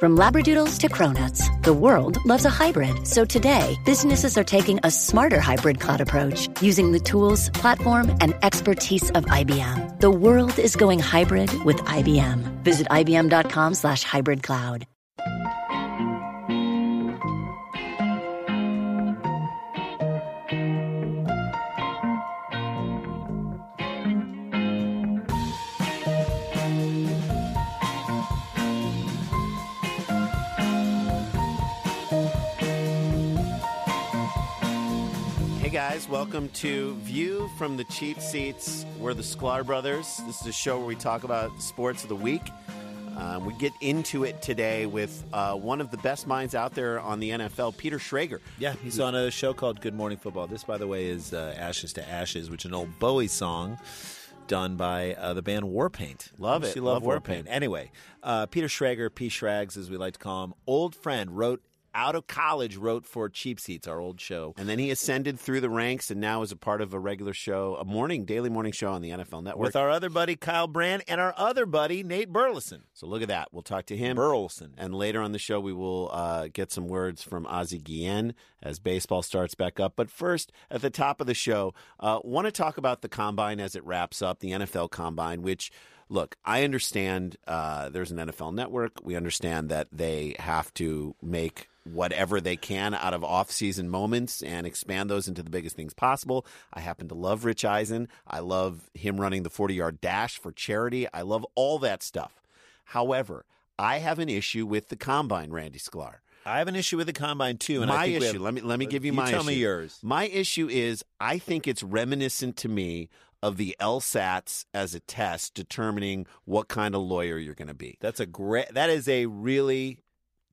From Labradoodles to Cronuts, the world loves a hybrid. So today, businesses are taking a smarter hybrid cloud approach using the tools, platform, and expertise of IBM. The world is going hybrid with IBM. Visit IBM.com slash hybrid cloud. Guys, welcome to View from the Cheap Seats. We're the Sklar Brothers. This is a show where we talk about sports of the week. Uh, we get into it today with uh, one of the best minds out there on the NFL, Peter Schrager. Yeah, he's on a show called Good Morning Football. This, by the way, is uh, Ashes to Ashes, which is an old Bowie song done by uh, the band Warpaint. Love it. She love, Love Warpaint. Warpaint. Anyway, uh, Peter Schrager, P. Schrags, as we like to call him, old friend, wrote out of college, wrote for Cheap Seats, our old show. And then he ascended through the ranks and now is a part of a regular show, a morning, daily morning show on the NFL Network. With our other buddy Kyle Brandt and our other buddy Nate Burleson. so look at that. We'll talk to him. Burleson. And later on the show, we will uh, get some words from Ozzie Guillen as baseball starts back up. But first, at the top of the show, uh, want to talk about the combine as it wraps up, the NFL combine, which. Look, I understand uh, there's an NFL network. We understand that they have to make whatever they can out of off-season moments and expand those into the biggest things possible. I happen to love Rich Eisen. I love him running the 40-yard dash for charity. I love all that stuff. However, I have an issue with the combine, Randy Sklar. I have an issue with the combine too. And I my think issue. have- let me let me uh, give you, You my tell issue. me yours. My issue is I think it's reminiscent to me of the LSATs as a test determining what kind of lawyer you're going to be. That's a great. That is a really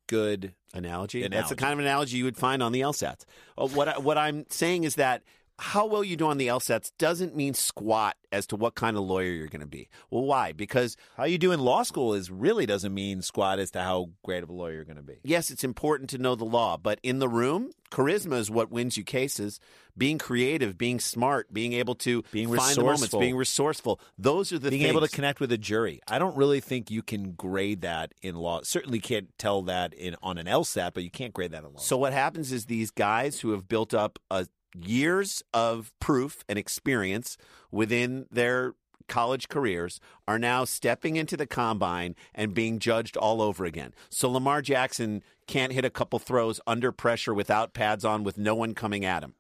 good. Analogy? That's the kind of analogy you would find on the LSATs. Uh, what I, what I'm saying is that how well you do on the LSATs doesn't mean squat as to what kind of lawyer you're going to be. Well, why? Because How you do in law school is really doesn't mean squat as to how great of a lawyer you're going to be. yes, it's important to know the law, but in the room, charisma is what wins you cases. Being creative, being smart, being able to Being find the moments, being resourceful. Those are the Being things. able to connect with a jury. I don't really think you can grade that in law. Certainly can't tell that in on an LSAT, but you can't grade that in law. So what happens is these guys who have built up a years of proof and experience within their college careers are now stepping into the combine and being judged all over again. So Lamar Jackson can't hit a couple throws under pressure without pads on with no one coming at him.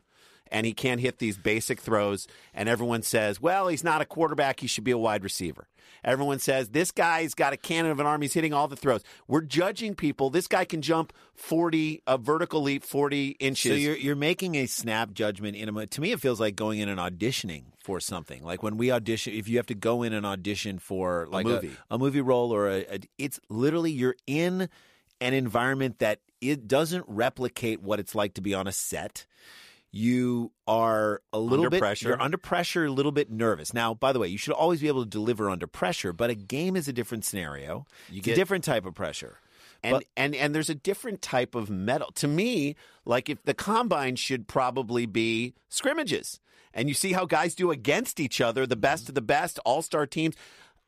And he can't hit these basic throws and everyone says, "Well, he's not a quarterback, he should be a wide receiver." Everyone says, "This guy's got a cannon of an arm, he's hitting all the throws." We're judging people. This guy can jump 40 a vertical leap 40 inches. So you're you're making a snap judgment in a to me it feels like going in and auditioning for something. Like when we audition if you have to go in and audition for like movie. a, movie role or a, a it's literally you're in an environment that it doesn't replicate what it's like to be on a set. You are a little Under bit pressure. You're under pressure, a little bit nervous. Now, by the way, you should always be able to deliver under pressure, but a game is a different scenario. You it's get- a different type of pressure. and But- and and there's a different type of metal to me like if the combine should probably be scrimmages and you see how guys do against each other the best of the best all-star teams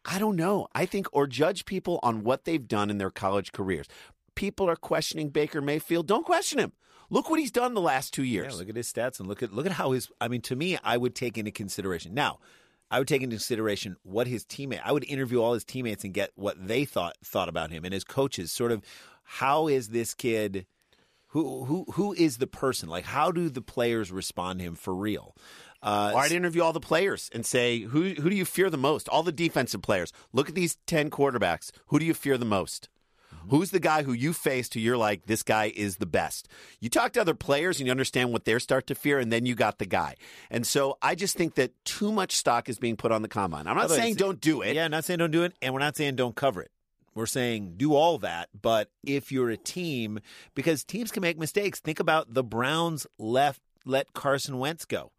i don't know i think or judge people on what they've done in their college careers people are questioning baker mayfield don't question him look what he's done the last two years Yeah, look at his stats and look at look at how his. I mean, to me, I would take into consideration now. I would take into consideration what his teammate. I would interview all his teammates and get what they thought thought about him and his coaches. Sort of, how is this kid? Who who who is the person? Like, how do the players respond to him for real? Uh, I'd interview all the players and say, who who do you fear the most? All the defensive players. Look at these ten quarterbacks. Who do you fear the most? Who's the guy who you faced who you're like, this guy is the best? You talk to other players and you understand what they start to fear, and then you got the guy. And so I just think that too much stock is being put on the combine. I'm not saying don't do it. Yeah, not saying don't do it, and we're not saying don't cover it. We're saying do all that, but if you're a team, because teams can make mistakes. Think about the Browns left let Carson Wentz go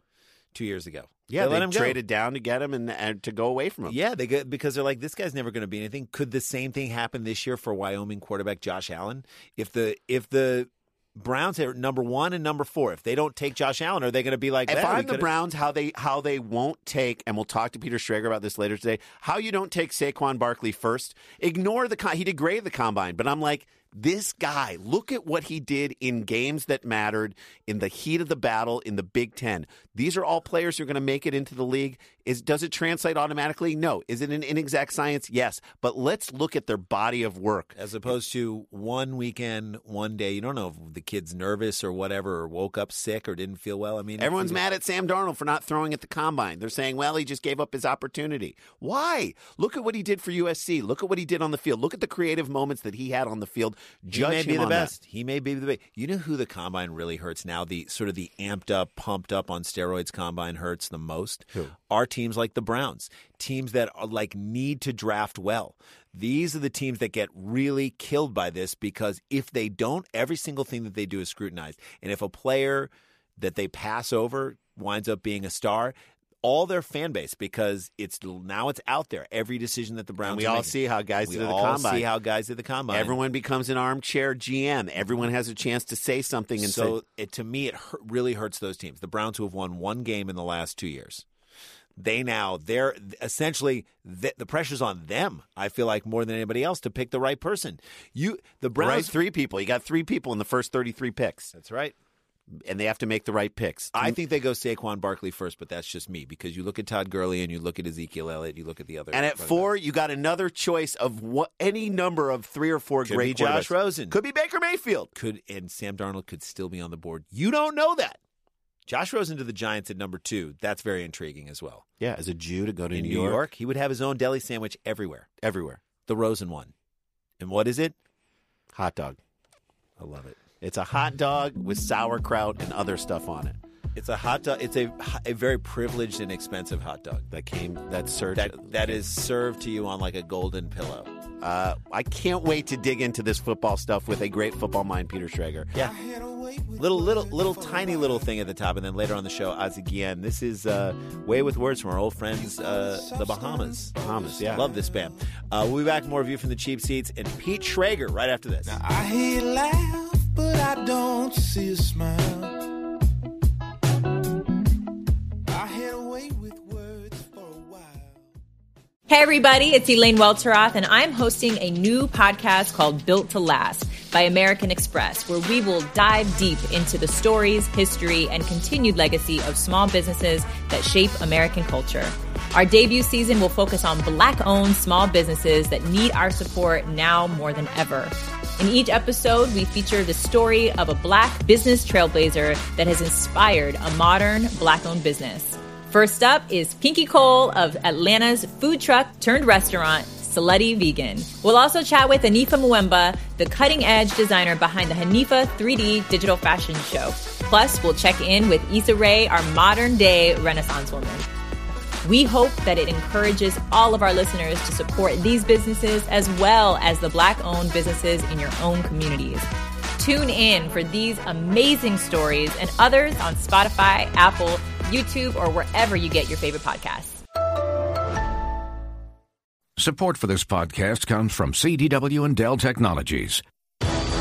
two years ago. Yeah, they they let him go. traded down to get him and, and to go away from him. Yeah, they get because they're like this guy's never going to be anything. Could the same thing happen this year for Wyoming quarterback Josh Allen? If the if the Browns are number one and number four, if they don't take Josh Allen, are they going to be like? If I'm the Browns, how they how they won't take, and we'll talk to Peter Schrager about this later today. How you don't take Saquon Barkley first? Ignore the he did great the combine, but I'm like This guy, look at what he did in games that mattered, in the heat of the battle, in the Big Ten. These are all players who are going to make it into the league. Is does it translate automatically? No. Is it an inexact science? Yes. But let's look at their body of work. As opposed to one weekend, one day. You don't know if the kid's nervous or whatever, or woke up sick or didn't feel well. I mean, Everyone's mad at Sam Darnold for not throwing at the combine. They're saying, well, he just gave up his opportunity. Why? Look at what he did for USC. Look at what he did on the field. Look at the creative moments that he had on the field. Judge he may him be the on that. best. He may be the best. You know who the combine really hurts now? The sort of the amped up, pumped up on steroids combine hurts the most. Who? Are teams like the Browns, teams that are like need to draft well. These are the teams that get really killed by this because if they don't, every single thing that they do is scrutinized. And if a player that they pass over winds up being a star, all their fan base because it's now it's out there. Every decision that the Browns And we all making. see how guys we did the all combine. see how guys did the combine. Everyone becomes an armchair GM. Everyone has a chance to say something and so say, it, to me, it hurt, really hurts those teams. The Browns who have won one game in the last two years. They now they're essentially the, the pressure's on them. I feel like more than anybody else to pick the right person. You the Browns right, three people. You got three people in the first 33 picks, That's right. and they have to make the right picks. I think they go Saquon Barkley first, but that's just me because you look at Todd Gurley and you look at Ezekiel Elliott, you look at the other. and at four, you got another choice of what any number of three or four Could great be Josh. Rosen. Could be Baker Mayfield. could and Sam Darnold could still be on the board. You don't know that. Josh Rosen to the Giants at number two. That's very intriguing as well. Yeah, as a Jew to go to in New, York, he would have his own deli sandwich everywhere. everywhere. The Rosen one. And what is it? Hot dog. I love it. It's a hot dog with sauerkraut and other stuff on it. It's a hot dog. It's a a very privileged and expensive hot dog That came that surge. that that is served to you on like a golden pillow. Uh, I can't wait to dig into this football stuff with a great football mind, Peter Schrager. Yeah. Little, little, little, tiny little thing at the top, and then later on the show, Ozzie Guillen. This is uh, Way with Words from our old friends, uh, the Bahamas. Bahamas, yeah. Love this band. Uh, we'll be back. More View from the Cheap Seats and Pete Schrager right after this. I hear you laugh, but I don't see a smile. I had away with words for a while. Hey, everybody, it's Elaine Welteroth, and I'm hosting a new podcast called Built to Last by American Express, where we will dive deep into the stories, history, and continued legacy of small businesses that shape American culture. Our debut season will focus on Black owned small businesses that need our support now more than ever. In each episode, we feature the story of a Black business trailblazer that has inspired a modern Black owned business. First up is Pinky Cole of Atlanta's food truck turned restaurant, Slutty Vegan. We'll also chat with Anifa Mvuemba, the cutting edge designer behind the Hanifa 3D digital fashion show. Plus, we'll check in with Issa Rae, our modern day Renaissance woman. We hope that it encourages all of our listeners to support these businesses as well as the Black owned businesses in your own communities. Tune in for these amazing stories and others on Spotify, Apple, YouTube, or wherever you get your favorite podcasts. Support for this podcast comes from CDW and Dell Technologies.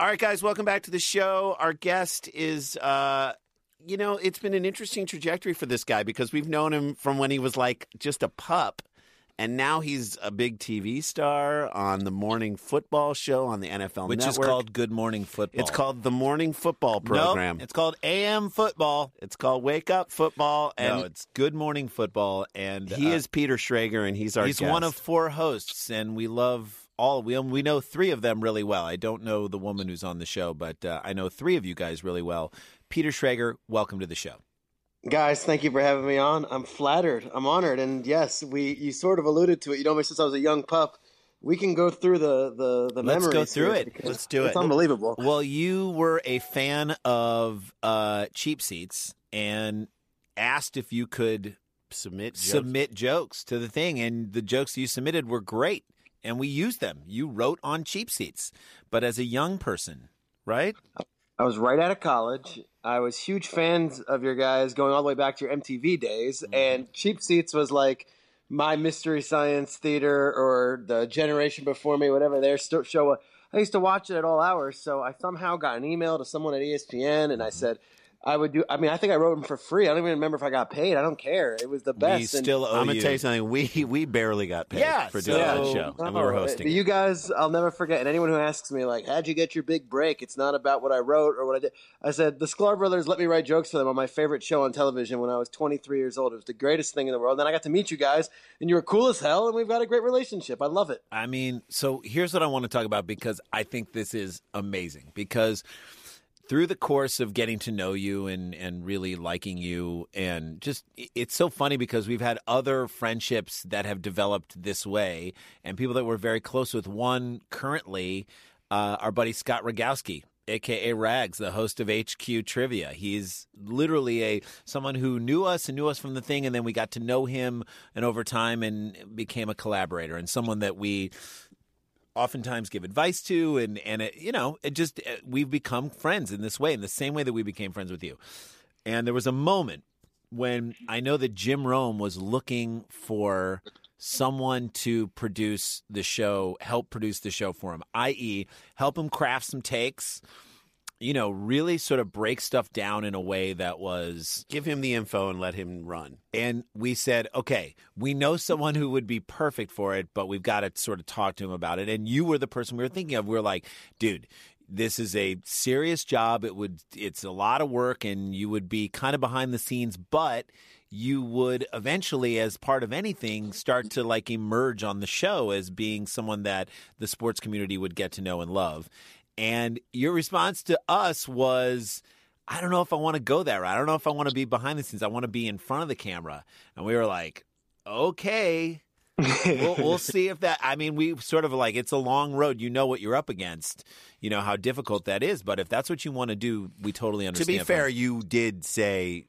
All right, guys, welcome back to the show. Our guest is, uh, you know, it's been an interesting trajectory for this guy because we've known him from when he was like just a pup. And now he's a big TV star on the morning football show on the NFL Which Network. is called Good Morning Football. It's called the Morning Football Nope, Program. it's called AM Football. it's called Wake Up Football, and no, it's Good Morning Football, and he uh, is Peter Schrager, and he's our he's guest. one of four hosts, and we love all. We we know three of them really well. I don't know the woman who's on the show, but uh, I know three of you guys really well. Peter Schrager, welcome to the show. Guys, thank you for having me on. I'm flattered. I'm honored. And yes, we you sort of alluded to it. You know me since I was a young pup. We can go through the the, the Let's go through it. Let's do it. It's unbelievable. Well, you were a fan of uh, cheap seats and asked if you could submit jokes. submit jokes to the thing, and the jokes you submitted were great. And we used them. You wrote on cheap seats, but as a young person, right? I was right out of college. I was huge fans of your guys going all the way back to your MTV days, Mm-hmm. and Cheap Seats was like my Mystery Science Theater or the generation before me, whatever their show. I used to watch it at all hours, so I somehow got an email to someone at ESPN, and I Mm-hmm. Said I would do. I mean, I think I wrote them for free. I don't even remember if I got paid. I don't care. It was the best. we and- still owe I'm gonna you. tell you something. We we barely got paid Yeah, for doing so- that show, and we were No, hosting. it. You guys, I'll never forget. And anyone who asks me, like, how'd you get your big break? It's not about what I wrote or what I did. I said, the Sklar brothers let me write jokes for them on my favorite show on television when I was 23 years old. It was the greatest thing in the world. And Then I got to meet you guys, and you were cool as hell, and we've got a great relationship. I love it. I mean, so here's what I want to talk about because I think this is amazing. Because through the course of getting to know you and, and really liking you, and just it's so funny because we've had other friendships that have developed this way, and people that we're very close with. One currently, uh, our buddy Scott Rogowsky. AKA Rags, the host of HQ Trivia. He's literally a someone who knew us and knew us from the thing, and then we got to know him, and over time, and became a collaborator and someone that we oftentimes give advice to and and it, you know it just uh, we've become friends in this way in the same way that we became friends with you. And there was a moment when i know that jim rome was looking for someone to produce the show help produce the show for him i.e help him craft some takes you know really sort of break stuff down in a way that was Give him the info and let him run. and we said, okay, we know someone who would be perfect for it, but we've got to sort of talk to him about it. And you were the person we were thinking of. We were like, dude, this is a serious job. It would, it's a lot of work, and you would be kind of behind the scenes, but you would eventually, as part of anything, start to like emerge on the show as being someone that the sports community would get to know and love. And your response to us was, I don't know if I want to go that route. I don't know if I want to be behind the scenes. I want to be in front of the camera. And we were like, okay, we'll, we'll see if that. I mean, we sort of like it's a long road. You know what you're up against. You know how difficult that is. But if that's what you want to do, we totally understand. To be fair, you did say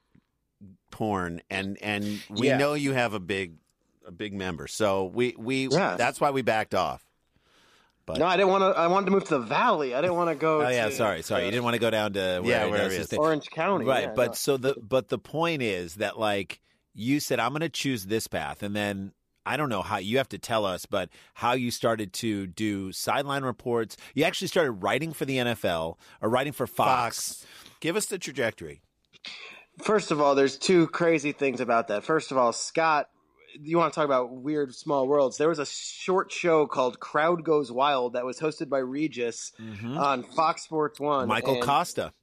porn, and and we Yeah. know you have a big a big member, so we we Yeah. that's why we backed off. No, I didn't want to. I wanted to move to the valley. I didn't want to go. Oh yeah, to, sorry, sorry. uh, You didn't want to go down to where Yeah, he where does it his is. thing. Orange County, right? yeah, but no. so the but the point is that like you said, I'm going to choose this path, and then I don't know how you have to tell us, but how you started to do sideline reports. You actually started writing for the NFL or writing for Fox. Give us the trajectory. First of all, there's two crazy things about that. First of all, Scott, you want to talk about weird small worlds? There was a short show called Crowd Goes Wild that was hosted by Regis on Fox Sports One. Mm-hmm. Michael and- Costa.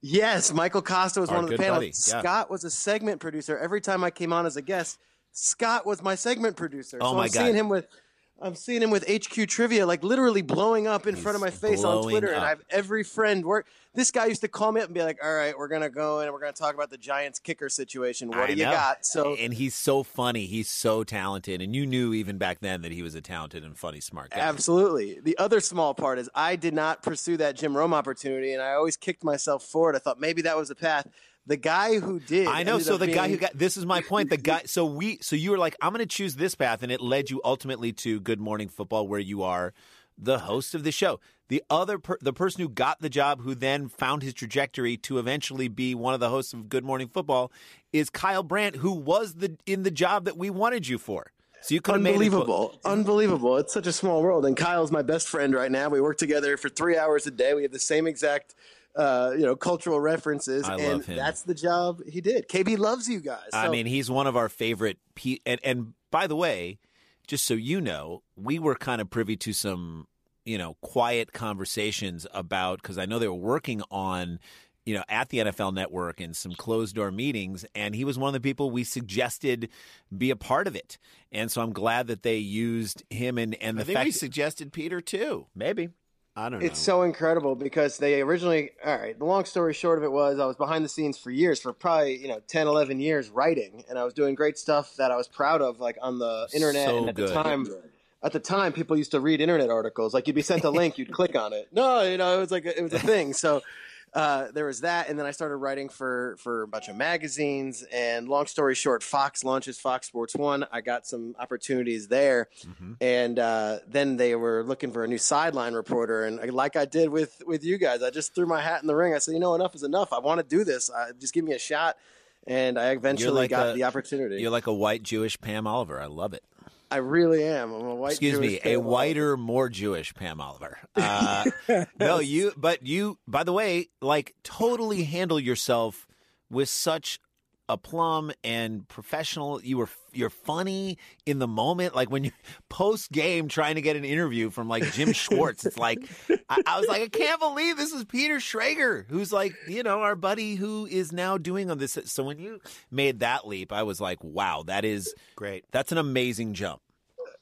Yes, Michael Costa was Our one of the panelists. panels. buddy, yeah. Scott was a segment producer. Every time I came on as a guest, Scott was my segment producer. Oh, so my I'm God. seeing him with I'm seeing him with HQ trivia, like literally blowing up in front of my face on Twitter. And. I have every friend work. This guy used to call me up and be like, "All right, we're gonna go and we're gonna talk about the Giants kicker situation. What I do you got?" So and he's so funny. He's so talented, and you knew even back then that he was a talented and funny, smart guy. Absolutely. The other small part is I did not pursue that Jim Rome opportunity, and I always kicked myself for it. I thought maybe that was the path. The guy who did, I know. So up the guy who got this is my point. The guy. So we. So you were like, I'm going to choose this path, and it led you ultimately to Good Morning Football, where you are the host of the show. The other, per, the person who got the job, who then found his trajectory to eventually be one of the hosts of Good Morning Football, is Kyle Brandt, who was the in the job that we wanted you for. So you could have made it- unbelievable, unbelievable. It's such a small world, and Kyle's my best friend right now. We work together for three hours a day. We have the same exact, uh, you know, cultural references, I and love him. that's the job he did. KB loves you guys. I mean, he's one of our favorite. Pe- and and by the way, just so you know, we were kind of privy to some, you know, quiet conversations about because I know they were working on, you know, at the NFL Network and some closed door meetings, and he was one of the people we suggested be a part of it. And so I'm glad that they used him and and the I think fact we suggested Peter too. maybe I don't know. It's so incredible because they originally, all right, the long story short of it was I was behind the scenes for years, for probably, you know, 10, 11 years writing, and I was doing great stuff that I was proud of, like on the internet. So and at good. the time, at the time, people used to read internet articles. Like you'd be sent a link, you'd click on it. No, you know, it was like, a, it was a thing. So uh, there was that, and then I started writing for for a bunch of magazines. And long story short, Fox launches Fox Sports One. I got some opportunities there, Mm-hmm. and uh, then they were looking for a new sideline reporter. And I- like I did with with you guys, I just threw my hat in the ring. I said, you know, enough is enough. I want to do this. Uh, just give me a shot. And I eventually like got a- the opportunity. You're like a white Jewish Pam Oliver. I love it. I really am. I'm a white. Excuse Jewish me, a kid. whiter, more Jewish Pam Oliver. Uh, no, you. But you. By the way, like totally handle yourself with such aplomb and professional. You were you're funny in the moment. Like when you post game trying to get an interview from like Jim Schwartz. It's like I, I was like, I can't believe this is Peter Schrager, who's like you know our buddy who is now doing on this. So when you made that leap, I was like, wow, that is Great. That's an amazing jump.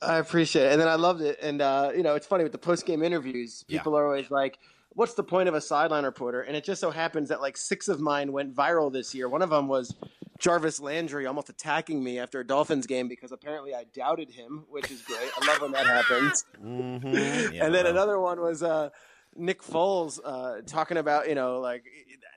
I appreciate it, and then I loved it. And uh, you know, it's funny with the post game interviews. Yeah. People are always like, "What's the point of a sideline reporter?" And it just so happens that like six of mine went viral this year. One of them was Jarvis Landry almost attacking me after a Dolphins game because apparently I doubted him, which is great. I love when that happens. Yeah, and then another one was uh, Nick Foles uh, talking about you know like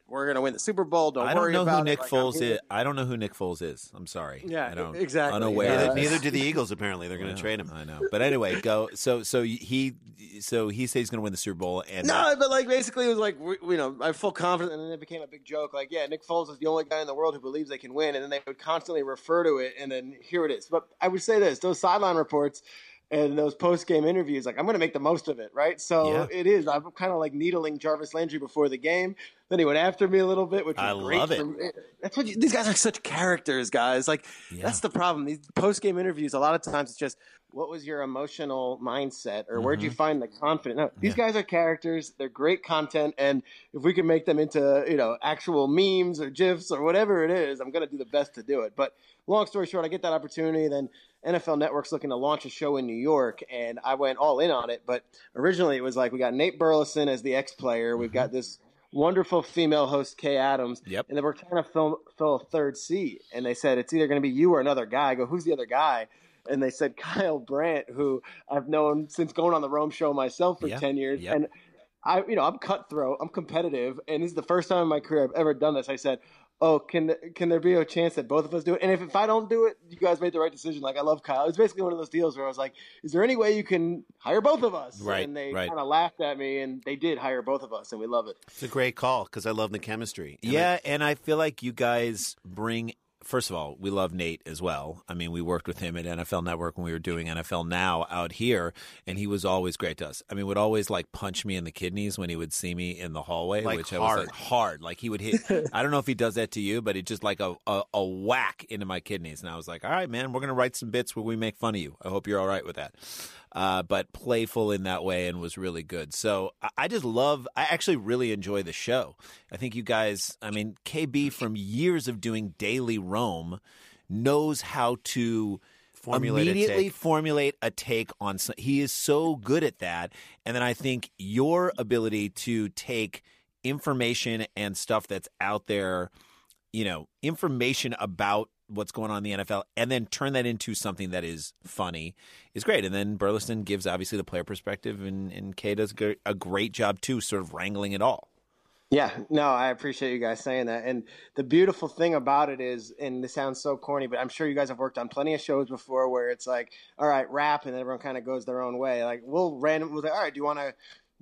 we're gonna win the Super Bowl. Don't I don't worry know about who it. Nick Like, I'm Foles here- is. I don't know who Nick Foles is. I'm sorry. Yeah, I don't, exactly. Unaware. Yeah. of Neither, neither do the Eagles. Apparently, they're going to trade him. I know. But anyway, go. So so he so he says he's going to win the Super Bowl, and No, but like basically it was like we- you know I'm full confidence, and then it became a big joke. Like, yeah, Nick Foles is the only guy in the world who believes they can win, and then they would constantly refer to it, and then here it is. But I would say this: those sideline reports and those post game interviews, like I'm going to make the most of it, right? So Yeah. it is. I'm kind of like needling Jarvis Landry before the game. Then he went after me a little bit, which I great love it. for. That's what you, these guys are such characters, guys. Like Yeah. that's the problem. These post game interviews, a lot of times it's just what was your emotional mindset, or where'd you find the confidence? No, these Mm-hmm. Yeah. guys are characters. They're great content, and if we can make them into you know actual memes or gifs or whatever it is, I'm going to do the best to do it. But long story short, I get that opportunity. Then NFL Network's looking to launch a show in New York, and I went all in on it. But originally, it was like we got Nate Burleson as the ex player. We've got this wonderful female host, Kay Adams. Yep. And they we're trying to film, fill a third seat, and they said it's either going to be you or another guy. I go, who's the other guy? And they said Kyle Brandt, who I've known since going on the Rome show myself for Yeah. ten years, Yep. and I, you know, I'm cutthroat, I'm competitive, and this is the first time in my career I've ever done this. I said, "Oh, can can there be a chance that both of us do it?" And if, if I don't do it, you guys made the right decision. Like I love Kyle. It's basically one of those deals where I was like, "Is there any way you can hire both of us?" Right, And they right. kind of laughed at me, and they did hire both of us, and we love it. It's a great call because I love the chemistry. And yeah, and I feel like you guys bring. First of all, we love Nate as well. I mean, we worked with him at NFL Network when we were doing NFL Now out here, and he was always great to us. I mean, would always like punch me in the kidneys when he would see me in the hallway, Like which I was hard. like hard. Like he would hit. I don't know if he does that to you, but it just like a, a a whack into my kidneys, and I was like, all right, man, we're gonna write some bits where we make fun of you. I hope you're all right with that. Uh, but playful in that way and was really good. So I, I just love. I actually really enjoy the show. I think you guys. I mean, KB from years of doing daily Rome knows how to Formulate immediately take. formulate a take on. some- He is so good at that, and then I think your ability to take information and stuff that's out there, you know, information about what's going on in the NFL, and then turn that into something that is funny is great. And then Burleson gives obviously the player perspective, and, and Kay does a great job too, sort of wrangling it all. Yeah, no, I appreciate you guys saying that. And the beautiful thing about it is, and this sounds so corny, but I'm sure you guys have worked on plenty of shows before where it's like, all right, rap, and everyone kind of goes their own way. Like we'll random, we'll say, all right, do you want to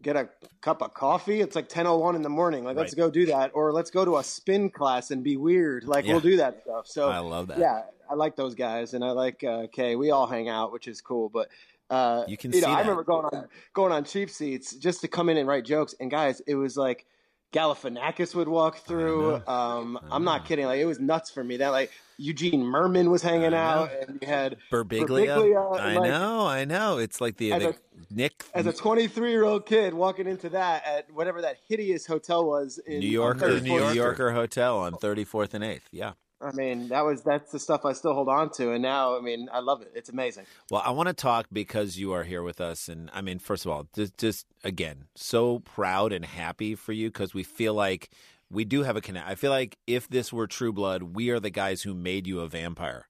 get a cup of coffee? It's like 10:01 in the morning. Like let's go do that, or let's go to a spin class and be weird. Like Yeah. we'll do that stuff. So I love that. Yeah, I like those guys, and I like uh, Kay. We all hang out, which is cool, but. Uh, You can you know, see I remember going on going on cheap seats just to come in and write jokes. And guys, it was like Galifianakis would walk through. Um, I'm not kidding. Like it was nuts for me. That like Eugene Mirman was hanging out, and you had Birbiglia. Birbiglia, I like, know, I know. It's like the, the Nick As a 23 year old kid walking into that at whatever that hideous hotel was in New Yorker, New Yorker, Street. Hotel on 34th and 8th. Yeah. I mean, that was that's the stuff I still hold on to, and now I mean, I love it. It's amazing. Well, I want to talk because you are here with us, and I mean, first of all, just, just again, so proud and happy for you because we feel like we do have a connect. I feel like if this were True Blood, we are the guys who made you a vampire.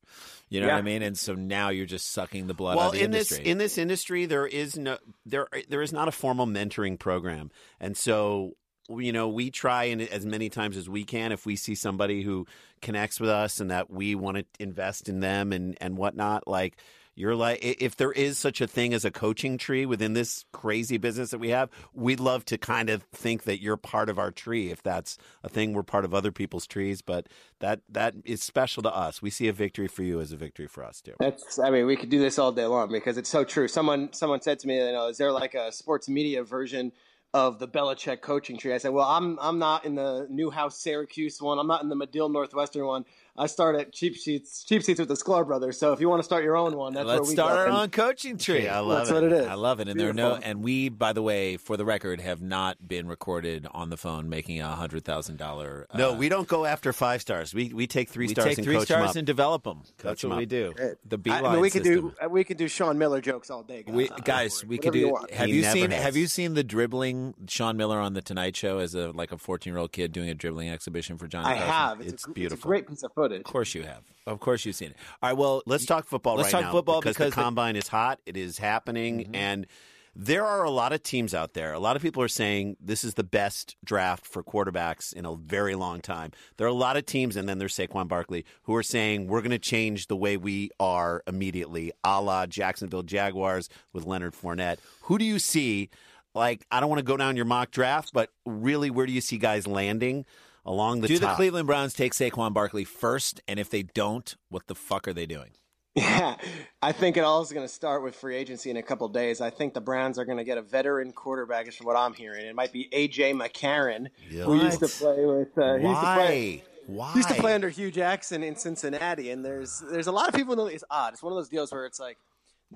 You know what I mean? And so now you're just sucking the blood out well of the in this industry. in this industry there is no there there is not a formal mentoring program and so you know, we try and as many times as we can if we see somebody who connects with us and that we want to invest in them and and whatnot. Like you're like, if there is such a thing as a coaching tree within this crazy business that we have, we'd love to kind of think that you're part of our tree. If that's a thing, we're part of other people's trees, but that that is special to us. We see a victory for you as a victory for us too. That's, I mean, we could do this all day long because it's so true. Someone, someone said to me, you know, is there like a sports media version of the Belichick coaching tree? I said, well, I'm, I'm not in the Newhouse Syracuse one. I'm not in the Medill Northwestern one. I start at cheap sheets, cheap seats with the Sklar brothers. So if you want to start your own one, that's Let's where we start go. our And own coaching tree. I love That's it. what it is. I love it. And there are no and we, by the way, for the record, have not been recorded on the phone making a hundred thousand dollar. No, we don't go after five stars. We we take three we stars take and three coach 'em stars and develop them. That's Coach 'em what we do. The beat I, I mean, we could system. do we could do Sean Miller jokes all day, guys. We, Uh, guys, we could whatever you do. Have He you seen? has. Have you seen the dribbling Sean Miller on the Tonight Show as a like a fourteen year old kid doing a dribbling exhibition for Johnny? I Carson? have. It's, It's a, It's a beautiful. great piece of footage. Of course you have. Of course you've seen it. All right. Well, Let's talk football Let's right talk now football because, because the the- combine is hot. It is happening, mm-hmm. and there are a lot of teams out there. A lot of people are saying this is the best draft for quarterbacks in a very long time. There are a lot of teams, and then there's Saquon Barkley, who are saying we're going to change the way we are immediately, a la Jacksonville Jaguars with Leonard Fournette. Who do you see? Like, I don't want to go down your mock draft, but really, where do you see guys landing along the do the? Cleveland Browns take Saquon Barkley first? And if they don't, what the fuck are they doing? Yeah, I think it all is going to start with free agency in a couple days. I think the Browns are going to get a veteran quarterback, is from what I'm hearing. It might be AJ McCarron, who used to play with. Uh, he used to play. Why? Why? He used to play under Hue Jackson in Cincinnati, and there's there's a lot of people in the league. It's odd. It's one of those deals where it's like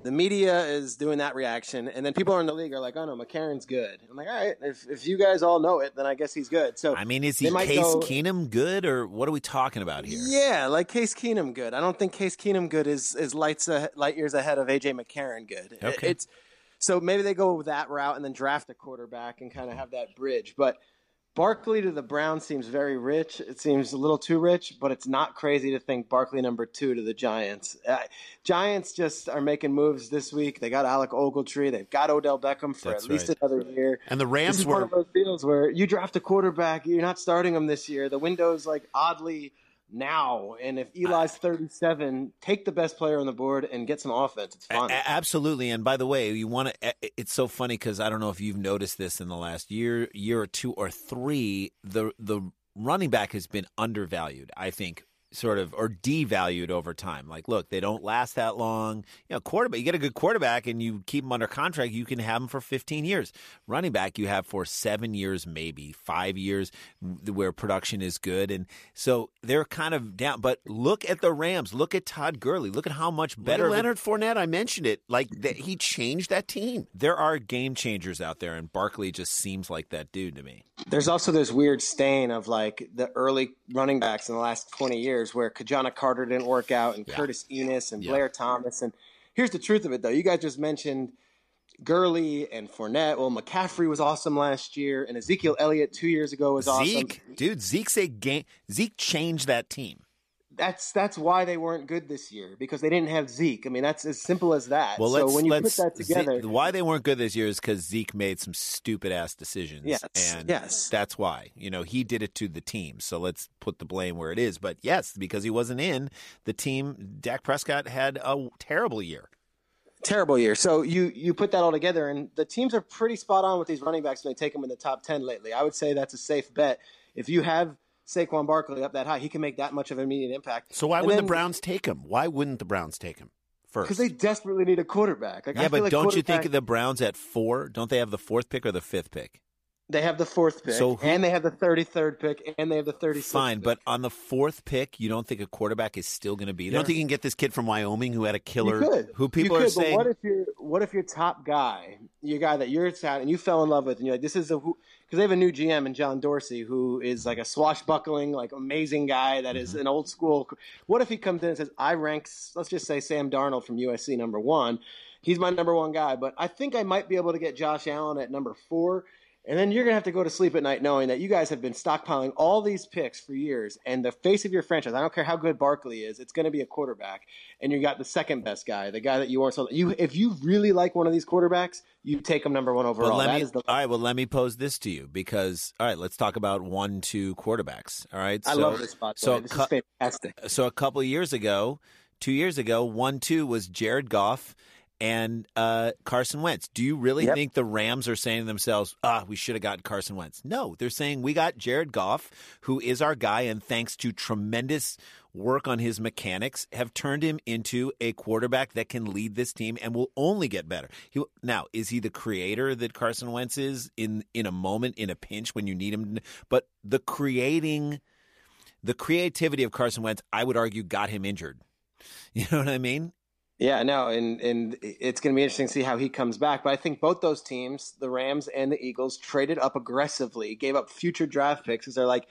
the media is doing that reaction, and then people are in the league are like, "Oh no, McCarron's good." I'm like, "All right, if if you guys all know it, then I guess he's good." So I mean, is he Case go- Keenum good, or what are we talking about here? Yeah, like Case Keenum good. I don't think Case Keenum good is is lights a, light years ahead of AJ McCarron good. It- Okay. It's so maybe they go that route and then draft a quarterback and kind of have that bridge. But Barkley to the Browns seems very rich. It seems a little too rich, but it's not crazy to think Barkley number two to the Giants. Uh, Giants just are making moves this week. They got Alec Ogletree. They've got Odell Beckham for That's at least right. another year. And the Rams This Rams is one of those deals where you draft a quarterback, you're not starting him this year. The window's like oddly now, and if Eli's 37, take the best player on the board and get some offense. It's fun. a- absolutely. And by the way, you want to. It's so funny because I don't know if you've noticed this in the last year, year or two or three. The the running back has been undervalued. I think sort of or devalued over time. Like, look, they don't last that long. You know, quarterback. You get a good quarterback and you keep them under contract. You can have them for 15 years. Running back, you have for seven years, maybe five years, where production is good. And so they're kind of down. But look at the Rams. Look at Todd Gurley. Look at how much better. better of Leonard Fournette. I mentioned it. Like that, he changed that team. there are game changers out there, and Barkley just seems like that dude to me. There's also this weird stain of like the early running backs in the last 20 years where Ki-Jana Carter didn't work out and Curtis Enis and Yeah. Blair Thomas. And here's the truth of it, though. You guys just mentioned Gurley and Fournette. Well, McCaffrey was awesome last year, and Ezekiel Elliott two years ago was awesome. Zeke, dude, Zeke's a game. Zeke changed that team. That's that's why they weren't good this year because they didn't have Zeke. I mean, that's as simple as that. Well, so when you put that together, Zeke- why they weren't good this year is because Zeke made some stupid ass decisions. Yes, and yes. that's why. You know, he did it to the team. So let's put the blame where it is. But yes, because he wasn't in the team, Dak Prescott had a terrible year. terrible year. So you you put that all together, and the teams are pretty spot on with these running backs when they take them in the top ten lately. I would say that's a safe bet. If you have Saquon Barkley up that high, he can make that much of an immediate impact. So why And wouldn't then- the Browns take him? Why wouldn't the Browns take him first? Because they desperately need a quarterback. Like, I Yeah, feel but like don't you think of the Browns at four? Don't they have the fourth pick or the fifth pick? they have the fourth pick, So who- and they have the thirty third pick, and they have the thirty sixth. Fine, but on the fourth pick, you don't think a quarterback is still going to be there? you don't think you can get this kid from Wyoming who had a You killer? could. who people You are could, but saying- what if your what if your top guy, your guy that you're at and you fell in love with, and you're like, this is a because they have a new GM in John Dorsey who is like a swashbuckling, like amazing guy that is Mm-hmm. an old school. What if he comes in and says, I rank, let's just say Sam Darnold from USC number one. He's my number one guy, but I think I might be able to get Josh Allen at number four. And then you're going to have to go to sleep at night knowing that you guys have been stockpiling all these picks for years. And the face of your franchise, I don't care how good Barkley is, it's going to be a quarterback. And you got the second best guy, the guy that you weren't so. You, if you really like one of these quarterbacks, you take him number one overall. Me, the, all right, well, let me pose this to you because, all right, let's talk about one, two quarterbacks. All right. I so, love this spot. So, this is fantastic. So a couple of years ago, two years ago, one, two was Jared Goff and uh, Carson Wentz. Do you really Yep. think the Rams are saying to themselves, ah, we should have gotten Carson Wentz? No, they're saying we got Jared Goff, who is our guy, and thanks to tremendous work on his mechanics, have turned him into a quarterback that can lead this team and will only get better. He, now, is he the creator that Carson Wentz is in in a moment, in a pinch when you need him? But the creating, the creativity of Carson Wentz, I would argue, got him injured. You know what I mean? Yeah, no, and and it's going to be interesting to see how he comes back. But I think both those teams, the Rams and the Eagles, traded up aggressively, gave up future draft picks because they're like,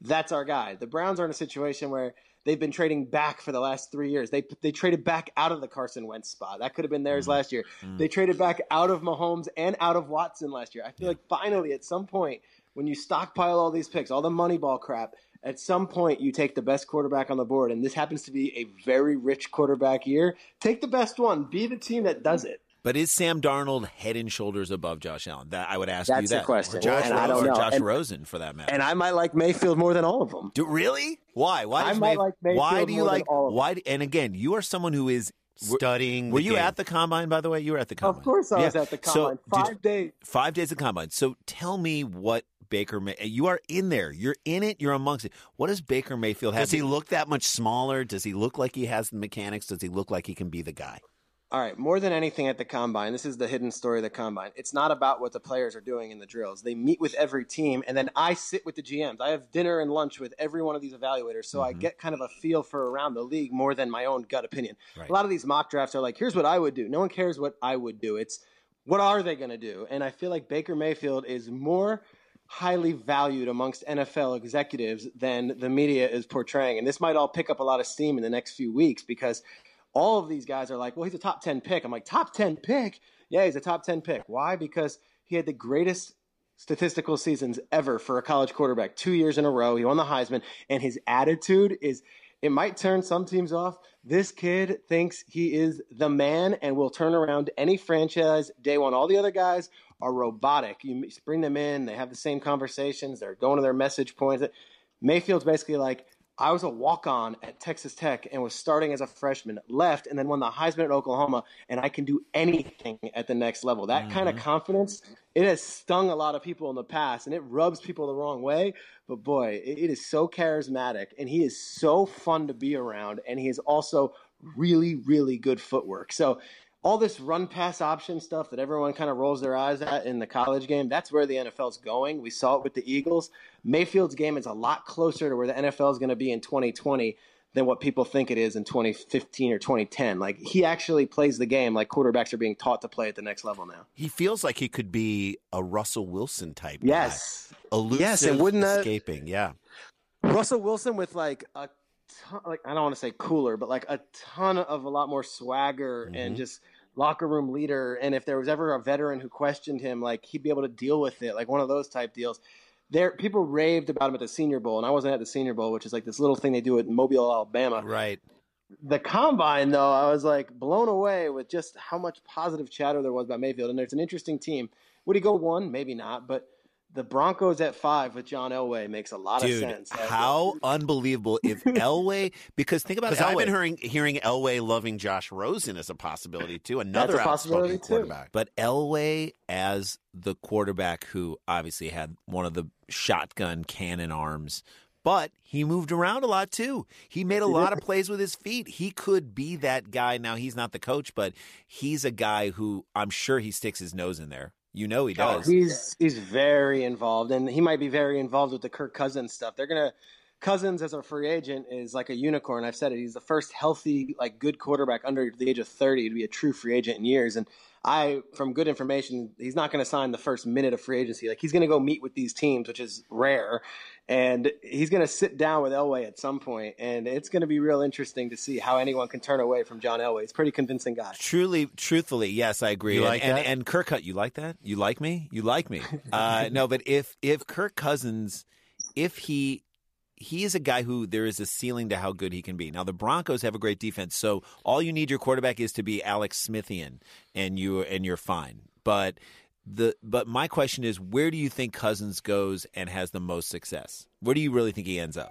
that's our guy. The Browns are in a situation where they've been trading back for the last three years. They they traded back out of the Carson Wentz spot. That could have been theirs mm-hmm. last year. Mm-hmm. They traded back out of Mahomes and out of Watson last year. I feel like finally, at some point, when you stockpile all these picks, all the Moneyball crap, at some point you take the best quarterback on the board, and this happens to be a very rich quarterback year. Take the best one. Be the team that does it. But is Sam Darnold head and shoulders above Josh Allen? That I would ask That's you the that. question, Or Josh, and Rosen, or. Josh And- Rosen, for that matter. And I might like Mayfield more than all of them. Do, really? Why? Why? I might Mayf- like Mayfield why do you more than like? all of them. Why? And again, you are someone who is Studying. Were the you game. at the combine? By the way, you were at the combine. Of course, I was at the So, combine. did- Five days. Five days of combine. So tell me what Baker May. You are in there. You're in it. You're amongst it. What does Baker Mayfield have? Does he look that much smaller? Does he look like he has the mechanics? Does he look like he can be the guy? All right, more than anything at the combine, this is the hidden story of the combine. It's not about what the players are doing in the drills. They meet with every team, and then I sit with the GMs. I have dinner and lunch with every one of these evaluators, so I mm-hmm. get kind of a feel for around the league more than my own gut opinion. A lot of these mock drafts are like, here's what I would do. No one cares what I would do. It's what are they going to do? And I feel like Baker Mayfield is more highly valued amongst NFL executives than the media is portraying. And this might all pick up a lot of steam in the next few weeks because all of these guys are like, well, he's a top 10 pick. I'm like, top 10 pick? Yeah, he's a top 10 pick. Why? Because he had the greatest statistical seasons ever for a college quarterback, two years in a row. He won the Heisman, and his attitude is. It might turn some teams off. This kid thinks he is the man and will turn around any franchise day one. All the other guys are robotic. You bring them in, they have the same conversations, they're going to their message points. Mayfield's basically like, I was a walk on at Texas Tech and was starting as a freshman, left, and then won the Heisman at Oklahoma, and I can do anything at the next level. That kind of mm-hmm. confidence, it has stung a lot of people in the past, and it rubs people the wrong way. But boy, it, it is so charismatic, and he is so fun to be around, and he is also really, really good footwork. So, all this run pass option stuff that everyone kind of rolls their eyes at in the college game, that's where the NFL's going. We saw it with the Eagles. Mayfield's game is a lot closer to where the NFL is going to be in 2020 than what people think it is in 2015 or 2010. Like he actually plays the game like quarterbacks are being taught to play at the next level now. He feels like he could be a Russell Wilson type. guy. Yes. elusive, Yes, and wouldn't that- escaping. Yeah, Russell Wilson with like a ton, like I don't want to say cooler, but like a ton of a lot more swagger and mm-hmm. just locker room leader. And if there was ever a veteran who questioned him, like he'd be able to deal with it, like one of those type deals. There, people raved about him at the Senior Bowl, and I wasn't at the Senior Bowl, which is like this little thing they do at Mobile, Alabama. right. The combine, though, I was like blown away with just how much positive chatter there was about Mayfield. And there's an interesting team. Would he go one? Maybe not, but the Broncos at five with John Elway makes a lot Dude, of sense. how unbelievable if Elway because think about because I've Elway. been hearing hearing Elway loving Josh Rosen as a possibility too. Another a possibility, too. quarterback. But Elway as the quarterback who obviously had one of the shotgun cannon arms, but he moved around a lot too. He made a lot of plays with his feet. He could be that guy. Now he's not the coach, but he's a guy who I'm sure he sticks his nose in there. You know he Oh, does. he's he's very involved, and he might be very involved with the Kirk Cousins stuff. They're gonna Cousins as a free agent is like a unicorn. I've said it. He's the first healthy, like good quarterback under the age of thirty to be a true free agent in years. And I, from good information, he's not going to sign the first minute of free agency. Like he's going to go meet with these teams, which is rare, and he's going to sit down with Elway at some point, and it's going to be real interesting to see how anyone can turn away from John Elway. He's a pretty convincing guy. Truly, truthfully, yes, I agree. You and, like and, that? and Kirk, Cou- you like that? You like me? You like me? uh, no, but if if Kirk Cousins, if he he is a guy who there is a ceiling to how good he can be. Now the Broncos have a great defense, so all you need your quarterback is to be Alex Smithian, and you and you're fine. But the but my question is, where do you think Cousins goes and has the most success? Where do you really think he ends up?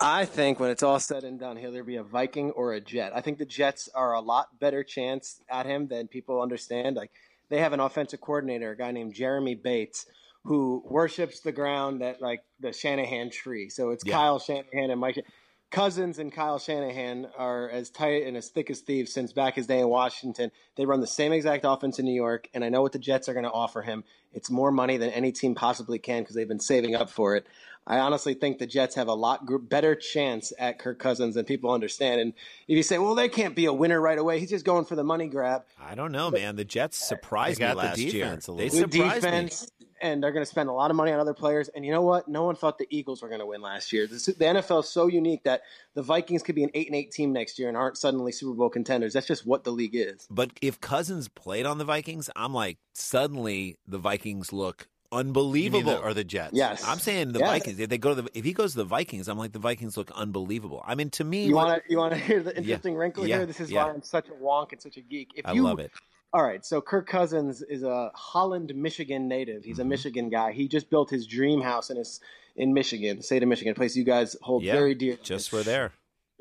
I think when it's all said and done, he'll either be a Viking or a Jet. I think the Jets are a lot better chance at him than people understand. Like they have an offensive coordinator, a guy named Jeremy Bates, who worships the ground that like the Shanahan tree. So it's Yeah. Kyle Shanahan and Mike. Cousins and Kyle Shanahan are as tight and as thick as thieves since back his day in Washington. They run the same exact offense in New York, and I know what the Jets are going to offer him. It's more money than any team possibly can because they've been saving up for it. I honestly think the Jets have a lot gr- better chance at Kirk Cousins than people understand. And if you say, well, they can't be a winner right away, he's just going for the money grab. I don't know, man. The Jets surprised me got the last year. defense a They little Good surprised me. Defense, and they're going to spend a lot of money on other players. And you know what? No one thought the Eagles were going to win last year. This, the NFL is so unique that the Vikings could be an eight and eight team next year and aren't suddenly Super Bowl contenders. That's just what the league is. But if Cousins played on the Vikings, I'm like, suddenly the Vikings look You mean unbelievable. the- or the Jets? Yes. I'm saying the Yeah. Vikings. If they go to the, if he goes to the Vikings, I'm like the Vikings look unbelievable. I mean, to me, You want to you want to hear the interesting wrinkle Yeah. here? This is Yeah. why I'm such a wonk and such a geek. If I you, love it. All right, so Kirk Cousins is a Holland, Michigan native. He's a Mm-hmm. Michigan guy. He just built his dream house in his in Michigan, the state of Michigan, a place you guys hold Yeah, very dear. just for there.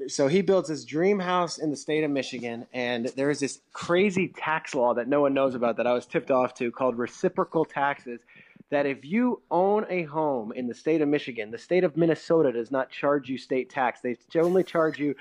so he builds his dream house in the state of Michigan, and there is this crazy tax law that no one knows about that I was tipped off to called reciprocal taxes. That if you own a home in the state of Michigan, the state of Minnesota does not charge you state tax. They only charge you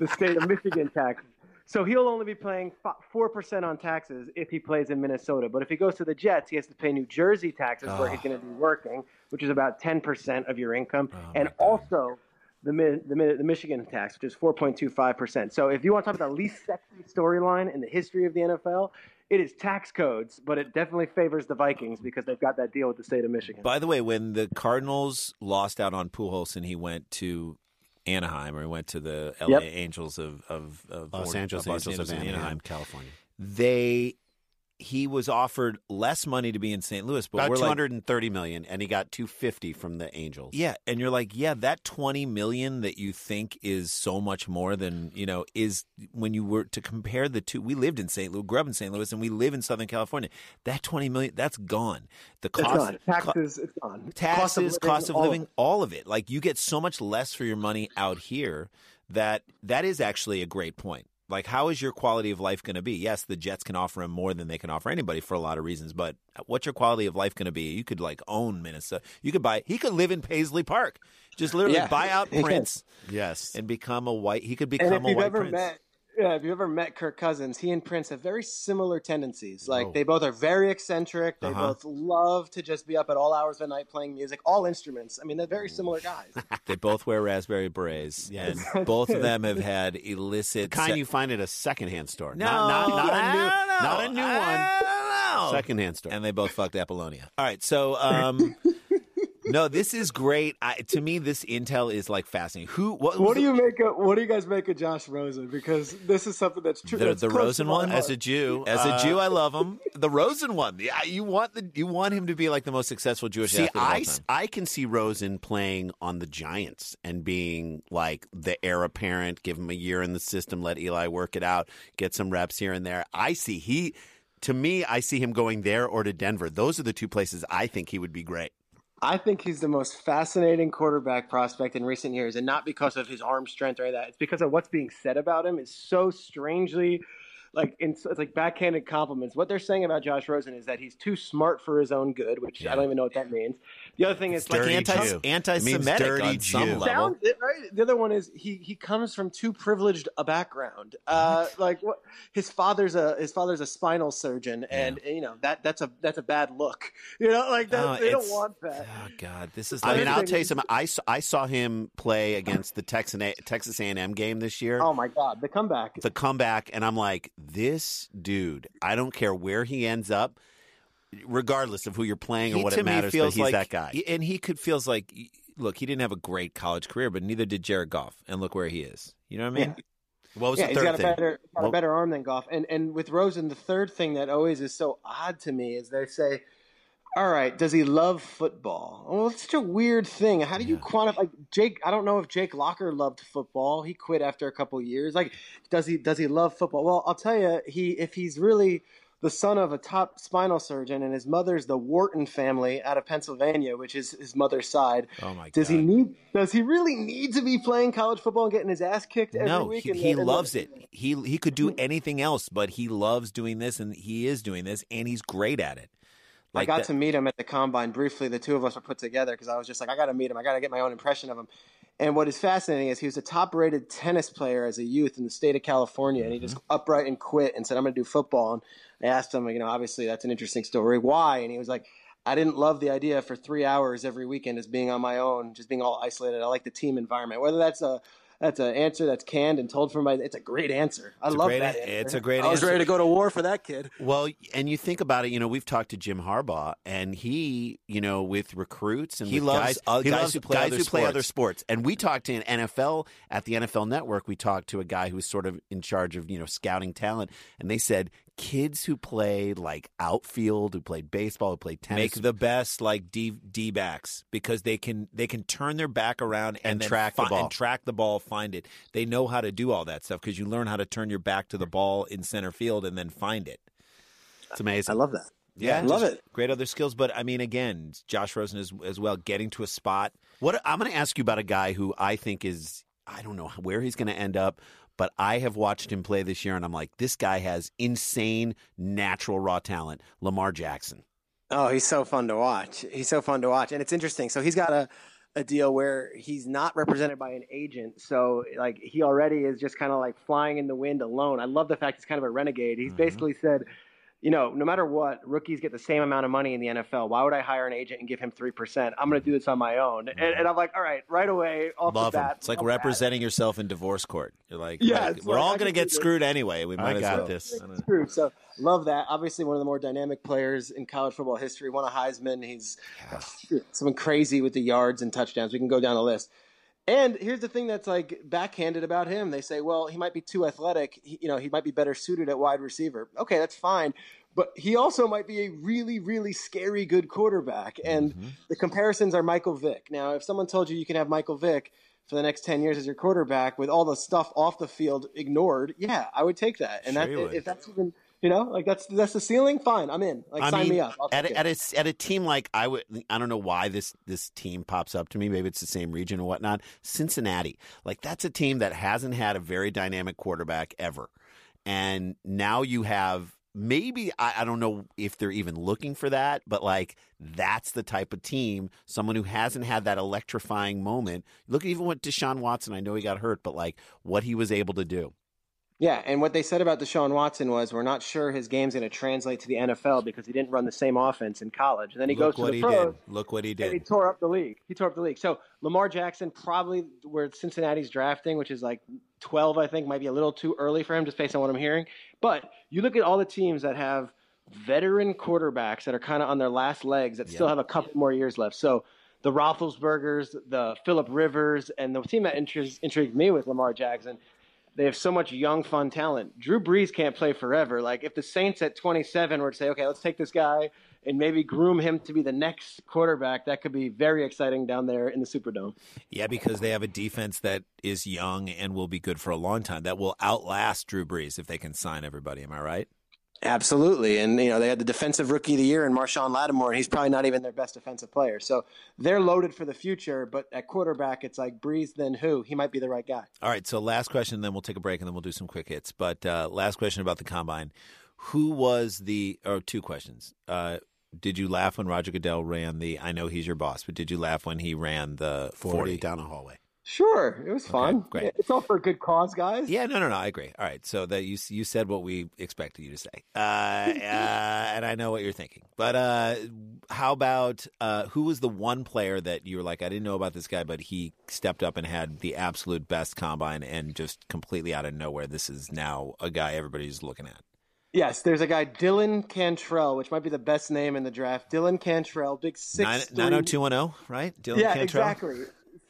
the state of Michigan tax. So he'll only be paying four percent on taxes if he plays in Minnesota. But if he goes to the Jets, he has to pay New Jersey taxes where he's going to be working, which is about ten percent of your income, oh, and also the the, the Michigan tax, which is 4.25 percent. So if you want to talk about the least sexy storyline in the history of the NFL, it is tax codes, but it definitely favors the Vikings because they've got that deal with the state of Michigan. By the way, when the Cardinals lost out on Pujols and he went to Anaheim or he went to the LA Yep. Angels of of, of Los Or- uh, Angeles of Los Angels of and Anaheim, California. they he was offered less money to be in St. Louis, but About we're two like, hundred and thirty million, and he got two fifty from the Angels. Yeah, and you're like, yeah, that 20 million that you think is so much more than, you know, is when you were to compare the two. We lived in St. Louis, grew up in St. Louis, and we live in Southern California. That 20 million, that's gone. The It's cost, gone. Taxes, it's gone. taxes, cost of all living, it. all of it. Like you get so much less for your money out here that that is actually a great point. Like, how is your quality of life going to be? Yes, the Jets can offer him more than they can offer anybody for a lot of reasons, but what's your quality of life going to be? You could like own Minnesota. You could buy. He could live in Paisley Park. Just literally Yeah. buy out Prince Yes. and become a white. He could And become if a you've white ever prince. met, yeah, if you've ever met Kirk Cousins, he and Prince have very similar tendencies. Like Oh. they both are very eccentric. They Uh-huh. both love to just be up at all hours of the night playing music, all instruments. I mean, they're very similar guys. They both wear raspberry berets, Yes. and both of them have had illicit. kind se- you find at a secondhand store. No, not, not, not a I new, don't not a new I one. don't know. Secondhand store. and they both fucked Apollonia. All right, so um, no, this is great. I, to me, this intel is like fascinating. Who? What, What do the- you make of What do you guys make of Josh Rosen? Because this is something that's true. The, that's the Rosen one, heart. as a Jew, as a Uh, Jew, I love him. The Rosen one, yeah, you want the you want him to be like the most successful Jewish See, athlete of all I, time. I can see Rosen playing on the Giants and being like the heir apparent, give him a year in the system, let Eli work it out, get some reps here and there. I see he, to me, I see him going there or to Denver. Those are the two places I think he would be great. I think he's the most fascinating quarterback prospect in recent years, and not because of his arm strength or any that. It's because of what's being said about him It's so strangely, like in, it's like backhanded compliments. What they're saying about Josh Rosen is that he's too smart for his own good, which I don't even know what that means. The other thing is It's like anti anti Semitic It means on some Jew. level. Sounds right? The other one is he he comes from too privileged a background. Uh, like what his father's a his father's a spinal surgeon, and you know that that's a that's a bad look. You know, like that, Oh, they don't want that. Oh God, this is I mean, I'll tell you something. I saw, I saw him play against the Texan Texas A&M game this year. Oh my god, the comeback. the comeback, and I'm like, this dude. I don't care where he ends up, regardless of who you're playing or he what to it me matters. feels but he's like that guy. and he could feels like look, he didn't have a great college career, but neither did Jared Goff, and look where he is. You know what I mean? what was yeah, the he's third got a thing? better got a What- better arm than Goff. And and with Rosen, the third thing that always is so odd to me is they say, "All right, does he love football?" Well, it's such a weird thing. How do you quantify? Like Jake, I don't know if Jake Locker loved football. He quit after a couple years. Like, does he does he love football? Well, I'll tell you, he if he's really the son of a top spinal surgeon and his mother's the Wharton family out of Pennsylvania, which is his mother's side. Oh my Does God. he need? Does he really need to be playing college football and getting his ass kicked every No, week? he, and- he and- loves it. He he could do anything else, but he loves doing this, and he is doing this, and he's great at it. I got that- to meet him at the combine briefly. The two of us were put together because I was just like, I got to meet him. I got to get my own impression of him. And what is fascinating is he was a top-rated tennis player as a youth in the state of California, and he just Mm-hmm. upright and quit and said, "I'm going to do football." And I asked him, you know, obviously that's an interesting story. Why? And he was like, "I didn't love the idea for three hours every weekend as being on my own, just being all isolated. I like the team environment. Whether that's a that's an answer that's canned and told from my. It's a great answer. I It's love great that. answer. it's a great answer. I was answer. ready to go to war for that kid. Well, and you think about it, you know, we've talked to Jim Harbaugh, and he, you know, with recruits and He with loves guys, other- he guys loves who play guys other who play sports. other sports. And we talked to an NFL at the NFL Network. We talked to a guy who's sort of in charge of you know scouting talent, and they said kids who play like outfield, who played baseball, who played tennis, make the best like D D backs because they can they can turn their back around and, And then track the ball. and track the ball, find it. They know how to do all that stuff because you learn how to turn your back to the mm. ball in center field and then find it. it's amazing. I love that. Yeah, I love it. Great other skills, but I mean, again, Josh Rosen as as well, getting to a spot. What I'm going to ask you about a guy who I think is I don't know where he's going to end up, but I have watched him play this year, and I'm like, this guy has insane natural raw talent. Lamar Jackson. Oh, he's so fun to watch. He's so fun to watch, and it's interesting. So he's got a a deal where he's not represented by an agent. So like he already is just kind of like flying in the wind alone. I love the fact he's kind of a renegade. He's mm-hmm. basically said, you know, no matter what, rookies get the same amount of money in the NFL. Why would I hire an agent and give him three percent? I'm going to do this on my own. And, mm-hmm. and I'm like, all right, right away, off Love the him. It's like love that. representing yourself in divorce court. You're like, Yeah, like, we're like, all going to get do this. screwed anyway. We might I as got well. this. I don't. Screwed. So love that. Obviously, one of the more dynamic players in college football history. Won a Heisman. He's something crazy with the yards and touchdowns. We can go down the list. And here's the thing that's like backhanded about him. They say, well, he might be too athletic. He, you know, he might be better suited at wide receiver. Okay, that's fine. But he also might be a really, really scary good quarterback. And mm-hmm. the comparisons are Michael Vick. Now, if someone told you you can have Michael Vick for the next 10 years as your quarterback with all the stuff off the field ignored, yeah, I would take that. And Sure that, if that's even, you know, like that's that's the ceiling, fine, I'm in. Like I sign mean, me up. At a, at a at a team like I would. I don't know why this this team pops up to me. Maybe it's the same region or whatnot. Cincinnati, like that's a team that hasn't had a very dynamic quarterback ever, and now you have. Maybe I, I don't know if they're even looking for that, but like that's the type of team. Someone who hasn't had that electrifying moment. Look at even what Deshaun Watson. I know he got hurt, but like what he was able to do. Yeah, and what they said about Deshaun Watson was we're not sure his game's going to translate to the NFL because he didn't run the same offense in college. And then he Look goes to what the he pros. did. Look what he And he tore up the league. He tore up the league. So Lamar Jackson probably where Cincinnati's drafting, which is like 12, I think, might be a little too early for him just based on what I'm hearing. But you look at all the teams that have veteran quarterbacks that are kind of on their last legs that still have a couple more years left. So the Roethlisbergers, the Philip Rivers, and the team that intri- intrigued me with Lamar Jackson. They have so much young, fun talent. Drew Brees can't play forever. Like if the Saints at 27 were to say, "Okay, let's take this guy and maybe groom him to be the next quarterback," that could be very exciting down there in the Superdome. Yeah, because they have a defense that is young and will be good for a long time. That will outlast Drew Brees if they can sign everybody. Am I right? Absolutely, and you know they had the defensive rookie of the year in Marshon Lattimore, and he's probably not even their best defensive player. So they're loaded for the future. But at quarterback, it's like Brees, then who? He might be the right guy. All right. So last question, then we'll take a break and then we'll do some quick hits. But uh, last question about the combine: Who was the? Or two questions. Uh, did you laugh when Roger Goodell ran the? I know he's your boss, but did you laugh when he ran the 40, 40? down a hallway. Sure, it was fun. great. It's all for a good cause, guys. Yeah, no, no, no. I agree. All right, so that you you said what we expected you to say, uh, uh, and I know what you're thinking. But uh, how about uh, who was the one player that you were like, I didn't know about this guy, but he stepped up and had the absolute best combine, and just completely out of nowhere, this is now a guy everybody's looking at. Yes, there's a guy, Dylan Cantrell, which might be the best name in the draft. Dylan Cantrell, big six. Nine zero two one zero, right? Dylan Yeah, Cantrell? exactly.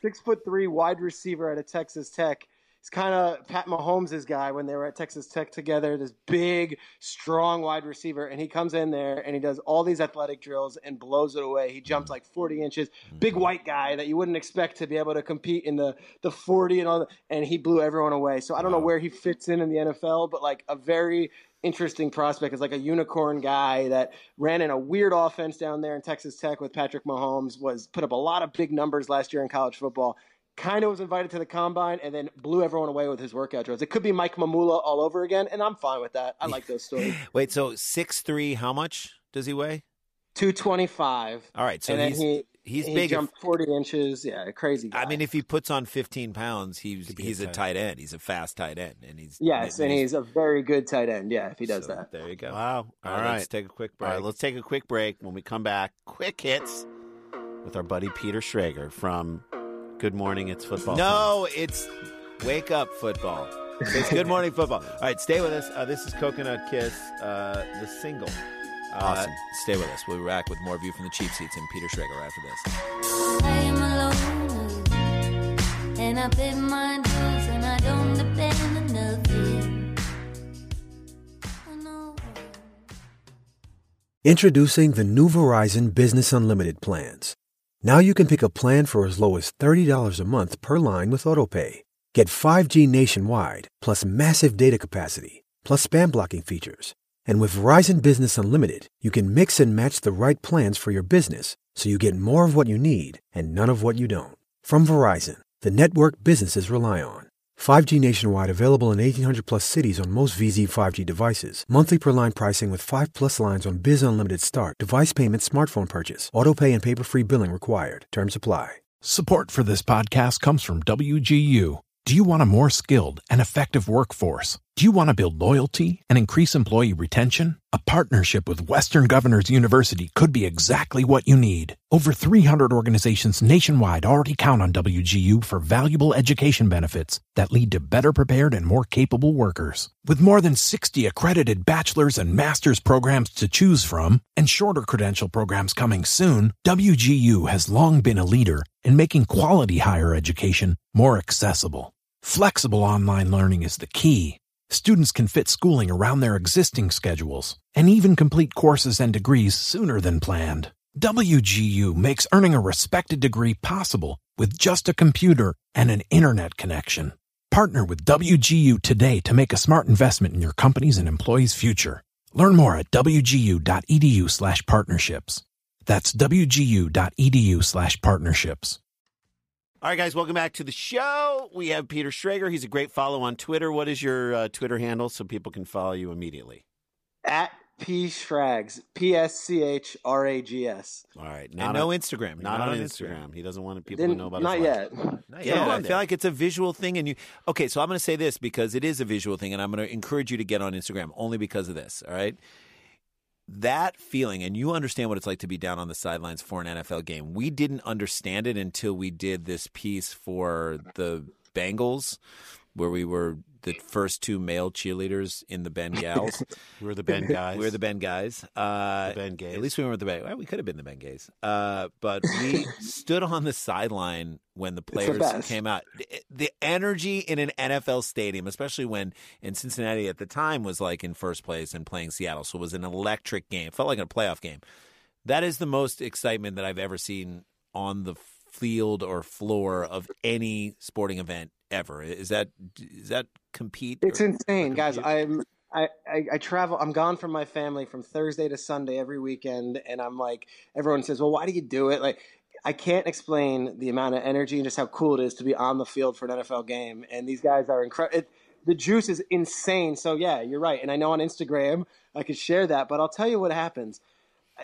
Six foot three wide receiver out of Texas Tech. He's kind of Pat Mahomes' guy when they were at Texas Tech together. This big, strong wide receiver, and he comes in there and he does all these athletic drills and blows it away. He jumps like 40 inches, big mm-hmm. white guy that you wouldn't expect to be able to compete in the the 40 and all, that, and he blew everyone away. So I don't know where he fits in in the NFL, but like a very interesting prospect is like a unicorn guy that ran in a weird offense down there in Texas Tech with Patrick Mahomes was put up a lot of big numbers last year in college football. Kind of was invited to the combine and then blew everyone away with his workout drills. It could be Mike Mamula all over again, and I'm fine with that. I like those stories. Wait, so six three? How much does he weigh? 225. All right, so and then he's he he's he big. If- jumped 40 inches. Yeah, crazy. Guy. I mean, if he puts on 15 pounds, he's he's a a tight tight end. He's a fast tight end, and he's yes, and he's a very good tight end. Yeah, if he does so that. There you go. Wow. All All right, right. let's take a quick break. right, let's take a quick break. When we come back, quick hits with our buddy Peter Schrager from Good Morning It's Football. no, it's wake up football. It's good morning football. All right, stay with us. Uh, this is Coconut Kiss, uh, the single. Uh, Awesome. Stay with us. We'll be back with more view from the cheap seats and Peter Schrager after this. I am alone, and I pay my dues, and I don't depend on nothing. I. Introducing the new Verizon Business Unlimited plans. Now you can pick a plan for as low as $30 a month per line with AutoPay. Get 5G nationwide, plus massive data capacity, plus spam blocking features. And with Verizon Business Unlimited, you can mix and match the right plans for your business so you get more of what you need and none of what you don't. From Verizon, the network businesses rely on. 5G nationwide available in 1800 plus cities on most VZ 5G devices. Monthly per line pricing with 5 plus lines on Biz Unlimited Start. Device payment, smartphone purchase. Auto pay and paper free billing required. Terms apply. Support for this podcast comes from WGU. Do you want a more skilled and effective workforce? Do you want to build loyalty and increase employee retention? A partnership with Western Governors University could be exactly what you need. Over 300 organizations nationwide already count on WGU for valuable education benefits that lead to better prepared and more capable workers. With more than 60 accredited bachelor's and master's programs to choose from, and shorter credential programs coming soon, WGU has long been a leader in making quality higher education more accessible. Flexible online learning is the key. Students can fit schooling around their existing schedules and even complete courses and degrees sooner than planned. WGU makes earning a respected degree possible with just a computer and an internet connection. Partner with WGU today to make a smart investment in your company's and employees' future. Learn more at wgu.edu slash partnerships. That's wgu.edu slash partnerships. All right, guys, welcome back to the show. We have Peter Schrager. He's a great follow on Twitter. What is your uh, Twitter handle so people can follow you immediately? At P Schrags, P S C H R A G S. All right, And not no on, Instagram. not, on Instagram. He doesn't want people Didn't- to know about not his life. yet. Yeah, I feel like it's a visual thing, and you. Okay, so I'm going to say this because it is a visual thing, and I'm going to encourage you to get on Instagram only because of this. All right, that feeling, and you understand what it's like to be down on the sidelines for an NFL game. We didn't understand it until we did this piece for the Bengals, where we were the first two male cheerleaders in the Ben Gals. We're the Ben guys. We're the Ben guys. Uh, The Ben gays. At least we weren't the Ben. Well, we could have been the Ben gays. Uh, but we stood on the sideline when the the players best. came out. The- The energy in an NFL stadium, especially when in Cincinnati at the time was like in first place and playing Seattle, so it was an electric game. It felt like a playoff game. That is the most excitement that I've ever seen on the field or floor of any sporting event ever. Is that is that compete? It's or- insane, or guys. I'm I, I, I travel. I'm gone from my family from Thursday to Sunday every weekend, and I'm like, everyone says, "Well, why do you do it?" Like, I can't explain the amount of energy and just how cool it is to be on the field for an NFL game. And these guys are incredible. The juice is insane. So yeah, you're right. And I know on Instagram I could share that, but I'll tell you what happens.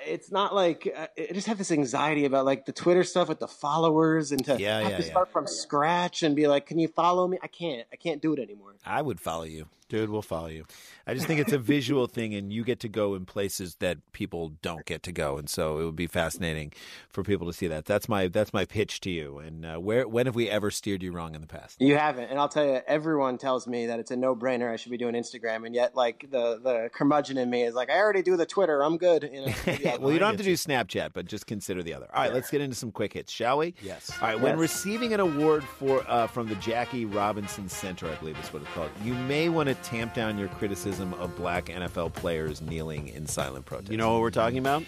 It's not like uh, I just have this anxiety about like the Twitter stuff with the followers and to Yeah, have yeah, to yeah. start from scratch and be like, "Can you follow me?" I can't. I can't do it anymore. I would follow you. Dude, we'll follow you. I just think it's a visual thing, and you get to go in places that people don't get to go, and so it would be fascinating for people to see that. That's my that's my pitch to you. And uh, where when have we ever steered you wrong in the past? You haven't, and I'll tell you, everyone tells me that it's a no-brainer. I should be doing Instagram, and yet, like the the curmudgeon in me is like, I already do the Twitter. I'm good. You know, maybe well, you don't have to do Snapchat, but just consider the other. All right, let's get into some quick hits, shall we? Yes. All right. When Yes. receiving an award for uh, from the Jackie Robinson Center, I believe is what it's called, you may want to tamp down your criticism of black NFL players kneeling in silent protest. You know what we're talking about?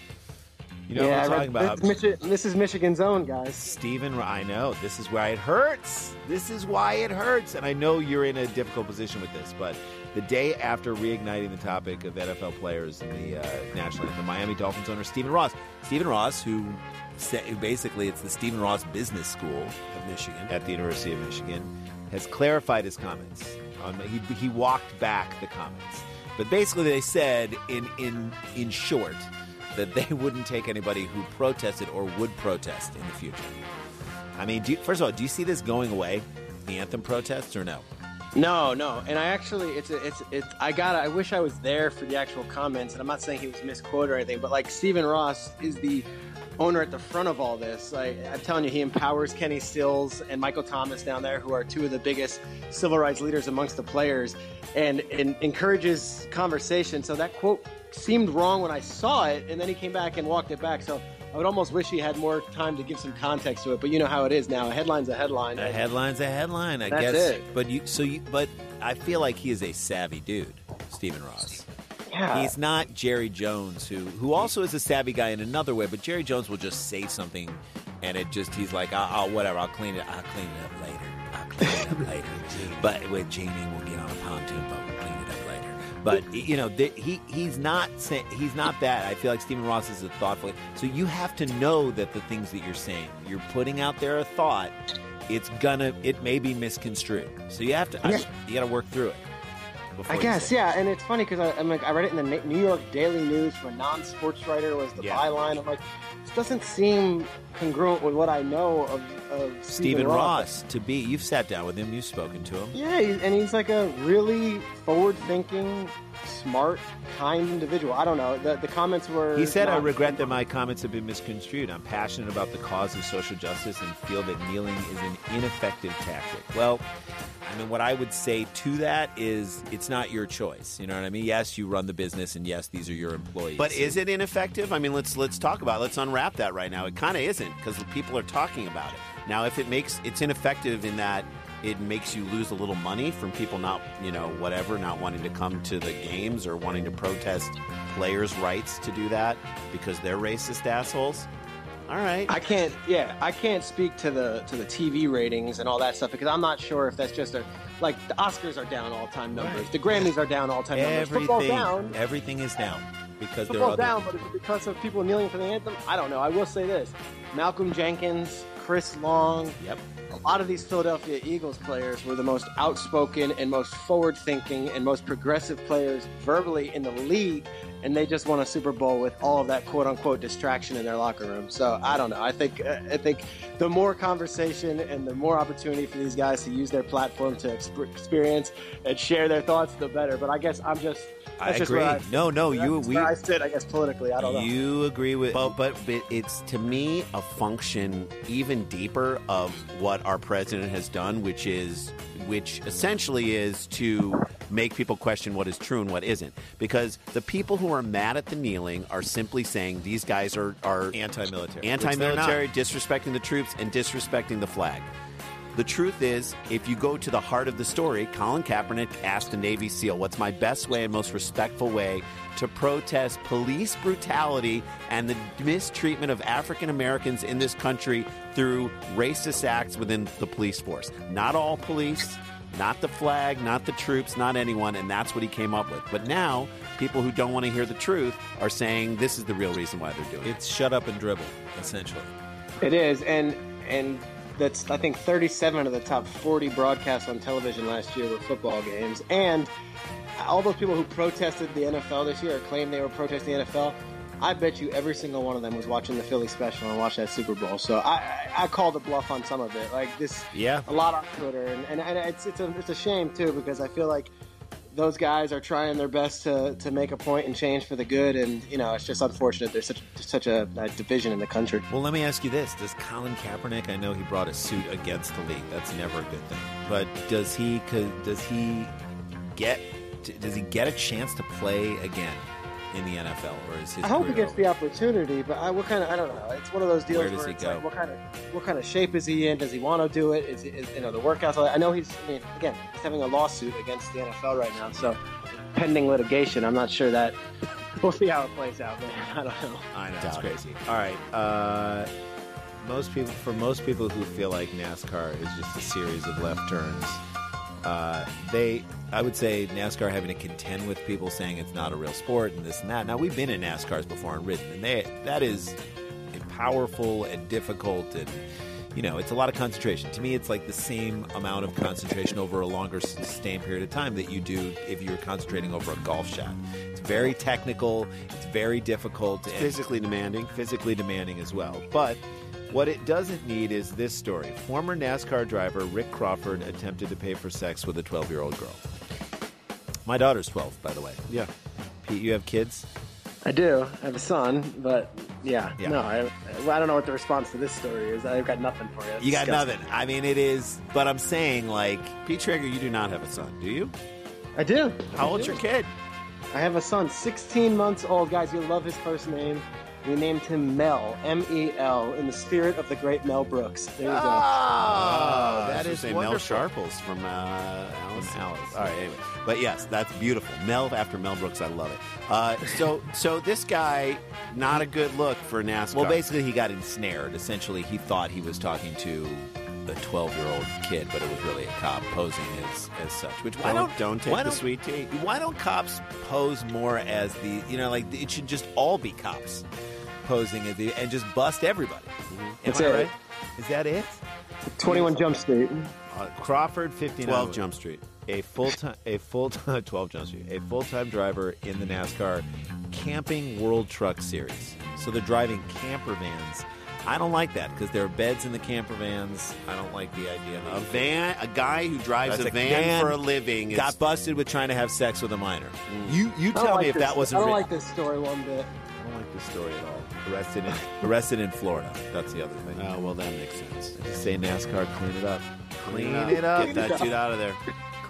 you know yeah, what I I'm talking read- about. This, is Michi- this is Michigan's own guys. Stephen, I know this is why it hurts. This is why it hurts, and I know you're in a difficult position with this. But the day after reigniting the topic of NFL players in the uh, national anthem, Miami Dolphins owner Stephen Ross, Stephen Ross, who sa- who basically it's the Stephen Ross Business School of Michigan at the University of Michigan, has clarified his comments. Um, he he walked back the comments, but basically they said in in in short that they wouldn't take anybody who protested or would protest in the future. I mean, you, first of all, do you see this going away, the anthem protests, or no? No, no, and I actually, it's a, it's it's. I got. I wish I was there for the actual comments, and I'm not saying he was misquoted or anything, but like Stephen Ross is the owner at the front of all this. Like I'm telling you, he empowers Kenny Stills and Michael Thomas down there, who are two of the biggest civil rights leaders amongst the players, and, and encourages conversation. So that quote seemed wrong when I saw it, and then he came back and walked it back. So. I would almost wish he had more time to give some context to it, but you know how it is now. A headline's a headline. A headline's a headline, I That's guess. it. But you, so you, but I feel like he is a savvy dude, Stephen Ross. Yeah. He's not Jerry Jones, who who also is a savvy guy in another way. But Jerry Jones will just say something, and it just he's like, oh, oh whatever, I'll clean it. I'll clean it up later. I'll clean it up later. But with Jeannie, we'll get on a pontoon boat. We'll clean it up later. But you know, th- he he's not saying he's not that. I feel like Stephen Ross is a thoughtful. So you have to know that the things that you're saying, you're putting out there a thought. It's gonna, it may be misconstrued. So you have to, I- you got to work through it. Before I guess, yeah, and it's funny because I'm like, I read it in the New York Daily News from a non-sports writer was the Yeah. byline. I'm like, this doesn't seem congruent with what I know of, of Stephen, Stephen Ross to be. You've sat down with him. You've spoken to him. Yeah, and he's like a really forward-thinking, smart, kind individual. I don't know. The the comments were. He said, "I regret that my comments have been misconstrued. I'm passionate about the cause of social justice and feel that kneeling is an ineffective tactic." Well, I mean, what I would say to that is, it's not your choice. You know what I mean? Yes, you run the business, and yes, these are your employees. But is it ineffective? I mean, let's let's talk about. It. Let's unwrap that right now. It kind of isn't because people are talking about it now. If it makes it's ineffective in that it makes you lose a little money from people not you know whatever not wanting to come to the games or wanting to protest players' rights to do that because they're racist assholes. All right. I can't. Yeah, I can't speak to the to the TV ratings and all that stuff because I'm not sure if that's just a like the Oscars are down all time numbers, the Grammys are down all time numbers, football everything? down. Everything is down because there Football are other. down, but is it because of people kneeling for the anthem? I don't know. I will say this: Malcolm Jenkins, Chris Long, Yep. a lot of these Philadelphia Eagles players were the most outspoken and most forward-thinking and most progressive players verbally in the league, and they just won a Super Bowl with all of that quote-unquote distraction in their locker room. So I don't know. I think uh, I think the more conversation and the more opportunity for these guys to use their platform to exp- experience and share their thoughts, the better. But I guess I'm just. I just agree. I, no, no, you we I sit, I guess, politically. I don't know. you agree with But, but but it's to me a function even deeper of what our president has done, which is which essentially is to make people question what is true and what isn't. Because the people who are mad at the kneeling are simply saying these guys are are anti-military. anti-military, disrespecting the troops, and disrespecting the flag. The truth is, if you go to the heart of the story, Colin Kaepernick asked a Navy SEAL, What's my best way and most respectful way to protest police brutality and the mistreatment of African Americans in this country through racist acts within the police force? Not all police, not the flag, not the troops, not anyone, and that's what he came up with. But now, people who don't want to hear the truth are saying this is the real reason why they're doing it. It's shut up and dribble, essentially. It is, and and that's I think 37 of the top 40 broadcasts on television last year were football games, and all those people who protested the NFL this year or claimed they were protesting the NFL, I bet you every single one of them was watching the Philly special and watched that Super Bowl. So I, I, I called a bluff on some of it. Like this, Yeah. a lot on Twitter, and, and, and it's it's a it's a shame too because I feel like those guys are trying their best to, to make a point and change for the good, and you know it's just unfortunate there's such such a, a division in the country. Well, let me ask you this: Does Colin Kaepernick? I know he brought a suit against the league. That's never a good thing. But does he? Does he get? Does he get a chance to play again in the NFL, or is his? I hope he career gets the opportunity, but I, what kind of I don't know. It's one of those deals Where does he it's go? like, what kind of what kind of shape is he in? Does he want to do it? Is, is you know the workouts? I know he's. I mean, again, he's having a lawsuit against the NFL right now, so pending litigation. I'm not sure that we'll see how it plays out. Man, I don't know. I know it's crazy. All right. Uh, most people, for most people who feel like NASCAR is just a series of left turns, uh, they, I would say, NASCAR having to contend with people saying it's not a real sport and this and that. Now we've been in NASCARs before and ridden, and they that is powerful and difficult and. You know, it's a lot of concentration. To me, it's like the same amount of concentration over a longer sustained period of time that you do if you're concentrating over a golf shot. It's very technical. It's very difficult. and physically demanding. Physically demanding as well. But what it doesn't need is this story. Former NASCAR driver Rick Crawford attempted to pay for sex with a 12 year old girl. My daughter's 12, by the way. Yeah. Pete, you have kids? I do. I have a son, but yeah, Yeah. no, I, well, I don't know what the response to this story is. I've got nothing for you. It's You got disgusting. nothing. I mean, it is, but I'm saying, like, Pete Schrager, you do not have a son, do you? I do. How I old's do. your kid? I have a son, 16 months old. Guys, you'll love his first name. We named him Mel, M E L, in the spirit of the great Mel Brooks. There you go. Oh, that that is is say wonderful. Mel Sharples from uh, Alice. From Alice. All right, anyway. But yes, that's beautiful. Mel after Mel Brooks, I love it. Uh, so, so this guy, not a good look for NASCAR. Well, basically, he got ensnared. Essentially, he thought he was talking to a 12 year old kid, but it was really a cop posing as, as such. Which why Don't- don't don't take why the don't- sweet tea. Why don't cops pose more as the you know like it should just all be cops posing as the and just bust everybody. Am That's I it. right? Is that it? 21 Jump Street. Uh, Crawford, 59. 12 Jump Street. a full time a full time 12 Jump Street, a full time driver in the NASCAR Camping World Truck Series. So they're driving camper vans. I don't like that because there are beds in the camper vans. I don't like the idea of A of van, a guy who drives That's a van, for a living. Is, got busted with trying to have sex with a minor. You you I don't tell like me if this- that wasn't I don't written- like this story one bit. I don't like this story at all. Arrested in arrested in Florida. That's the other thing. Oh well, that makes sense. Just say NASCAR, clean it up. Clean it up. Get that dude out of there.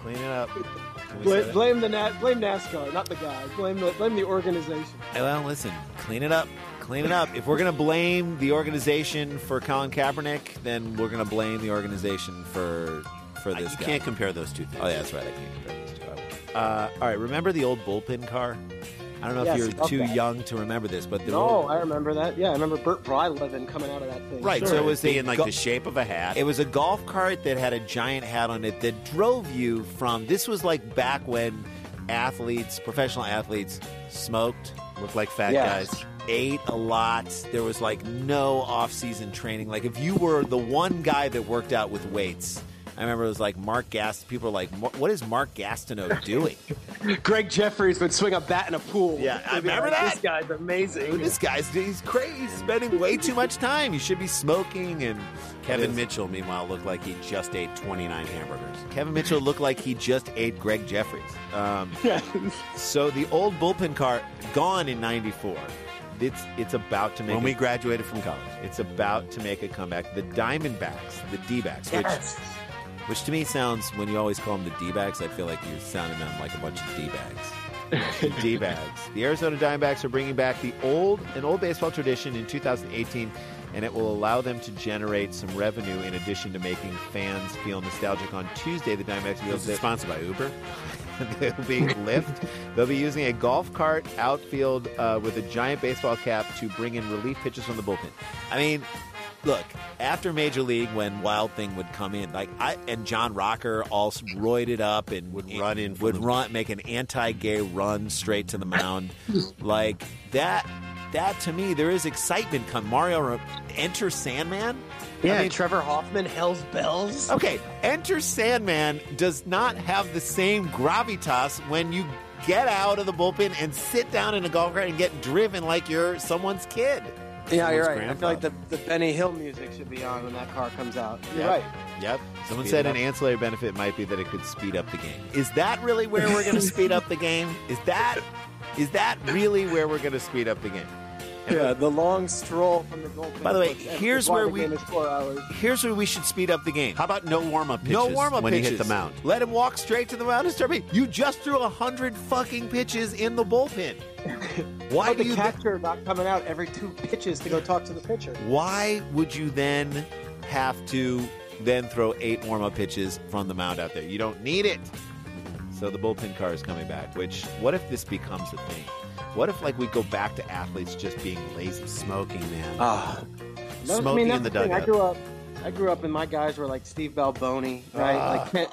Clean it up. Can Blame, that? blame the Na- blame NASCAR, not the guy. Blame the blame the organization. Hey, Well, listen, clean it up. Clean it up. If we're going to blame the organization for Colin Kaepernick, then we're going to blame the organization for for this you guy. can't compare those two things. Oh, yeah, that's right. I can't compare those two. Uh, all right, remember the old bullpen car? I don't know Yes, if you're too that. young to remember this, but the No, old, I remember that. Yeah, I remember Bert Blyleven coming out of that thing. Right, Sure. so it was being a like go- the shape of a hat. It was a golf cart that had a giant hat on it that drove you from. This was like back when athletes, professional athletes, smoked, Looked like fat Yes. guys. ate a lot. There was like no off-season training. Like if you were the one guy that worked out with weights, I remember it was like Mark Gast. People were like, "What what is Mark Gastineau doing?" Gregg Jefferies would swing a bat in a pool. Yeah, I They'd remember like, that. This guy's amazing. this guy's he's crazy. He's spending way too much time. He should be smoking and Kevin Mitchell, meanwhile, looked like he just ate 29 hamburgers. Kevin Mitchell looked like he just ate Gregg Jefferies. Um, so the old bullpen car gone in '94. It's it's about to make When a- we graduated from college. It's about to make a comeback. The Diamondbacks, the D-backs, Yes. which to me sounds, when you always call them the D-backs, I feel like you're sounding them like a bunch of D-bags. the D-bags. The Arizona Diamondbacks are bringing back the old, an old baseball tradition in 2018, and it will allow them to generate some revenue in addition to making fans feel nostalgic. On Tuesday, the Diamondbacks will be sponsored by Uber? They'll be Lyft. They'll be using a golf cart outfield uh, with a giant baseball cap to bring in relief pitches from the bullpen. I mean, look, after Major League, when Wild Thing would come in, like I and John Rocker all roided up and Would run in from would the- run, make an anti-gay run straight to the mound, like that. That to me, there is excitement. Come Mario, enter Sandman. Yeah, I mean, Trevor Hoffman, Hell's Bells. Okay, Enter Sandman does not have the same gravitas when you get out of the bullpen and sit down in a golf cart and get driven like you're someone's kid. Yeah, you're Someone's right. I feel like the, the Benny Hill music should be on when that car comes out. You're Yep. right. Yep. Someone Speed said an ancillary benefit might be that it could speed up the game. Is that really where we're going to speed up the game? Is that is that really where we're going to speed up the game? Yeah, the long stroll from the goalpost. By the way, That's- that's here's where we- four hours. Here's where we should speed up the game. How about no warm up pitches? no warm up when pitches. you hit the mound. Let him walk straight to the mound and start. pitching. You just threw a hundred fucking pitches in the bullpen. Why How do the you? catcher not coming out every two pitches to go talk to the pitcher? why would you then have to then throw eight warm up pitches from the mound out there? You don't need it. So the bullpen car is coming back. Which what if this becomes a thing? What if like we go back to athletes just being lazy? Smoking, man. Ah, That- Smoking I mean, that's in the thing. I grew up. I grew up, and my guys were like Steve Balboni, right? Ah. Like Kent,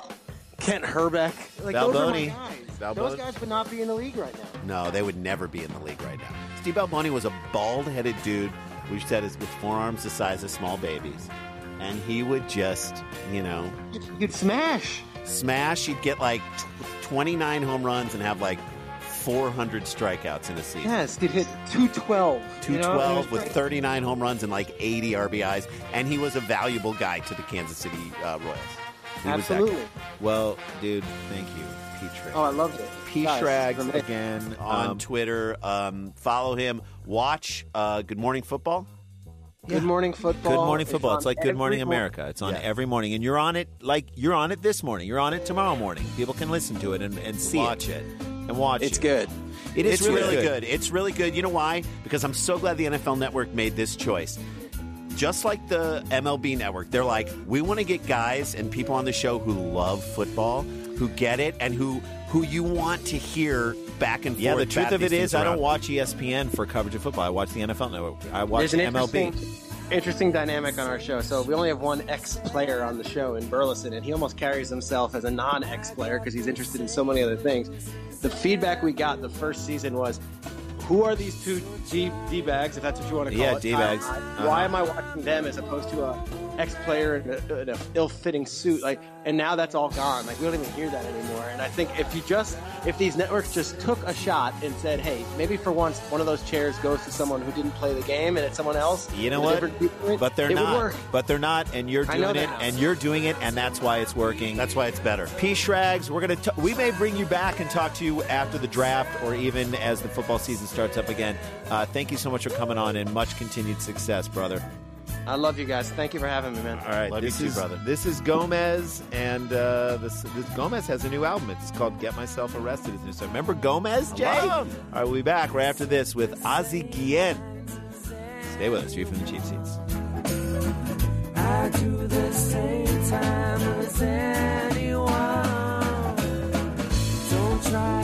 Kent Hrbek. Like those Balboni. guys. Balboni. Those guys would not be in the league right now. No, they would never be in the league right now. Steve Balboni was a bald-headed dude, we said is with forearms the size of small babies, and he would just, you know, You'd smash. smash. He'd get like tw- 29 home runs and have like 400 strikeouts in a season. Yes, he'd hit two twelve. 212 with 39 home runs and like 80 RBIs, and he was a valuable guy to the Kansas City uh, Royals. He was that guy. Absolutely. Well, dude, thank you, Pete Schrager. Oh, I loved it. P. Guys, Schrags again on um, Twitter. Um, follow him. Watch uh, Good Morning Football. Good morning football. Good morning football. on It's like Good every Morning America. It's on Yeah. every morning, and you're on it like you're on it this morning. You're on it tomorrow morning. People can listen to it and, and see Watch it and watch It's it. good. It is it's really, good. It's really good. You know why? Because I'm so glad the NFL Network made this choice. Just like the MLB Network, they're like, we want to get guys and people on the show who love football, who get it, and who who you want to hear back and forth. Yeah, the truth of it is, these I don't watch ESPN for coverage of football. I watch the NFL Network. I watch There's an MLB. Interesting, dynamic on our show. So we only have one ex-player on the show in Burleson, and he almost carries himself as a non-ex player because he's interested in so many other things. The feedback we got the first season was, "Who are these two D D bags, if that's what you want to call them? Yeah, it? D-bags. I- I- Uh-huh. Why am I watching them as opposed to a ex-player in a, in a ill-fitting suit? Like, and now that's all gone. Like we don't even hear that anymore. And I think if you just, if these networks just took a shot and said, "Hey, maybe for once one of those chairs goes to someone who didn't play the game, and it's someone else," You know what? different But they're it would not. work. But they're not, and you're doing it, and you're doing it, and that's why it's working. That's why it's better. P. Schrags, we're gonna. T- we may bring you back and talk to you after the draft, or even as the football season starts up again. Uh, thank you so much for coming on, and much continued success, brother. I love you guys. Thank you for having me, man. All right, Love you this too, is brother. this is Gomez, and uh, this, this Gomez has a new album. It's called "Get Myself Arrested." It's new. So remember Gomez, Jay? love All him. right, we'll be back right after this with Ozzie Guillen. Stay with us. You're from the cheap seats. I do the same time as anyone. Don't try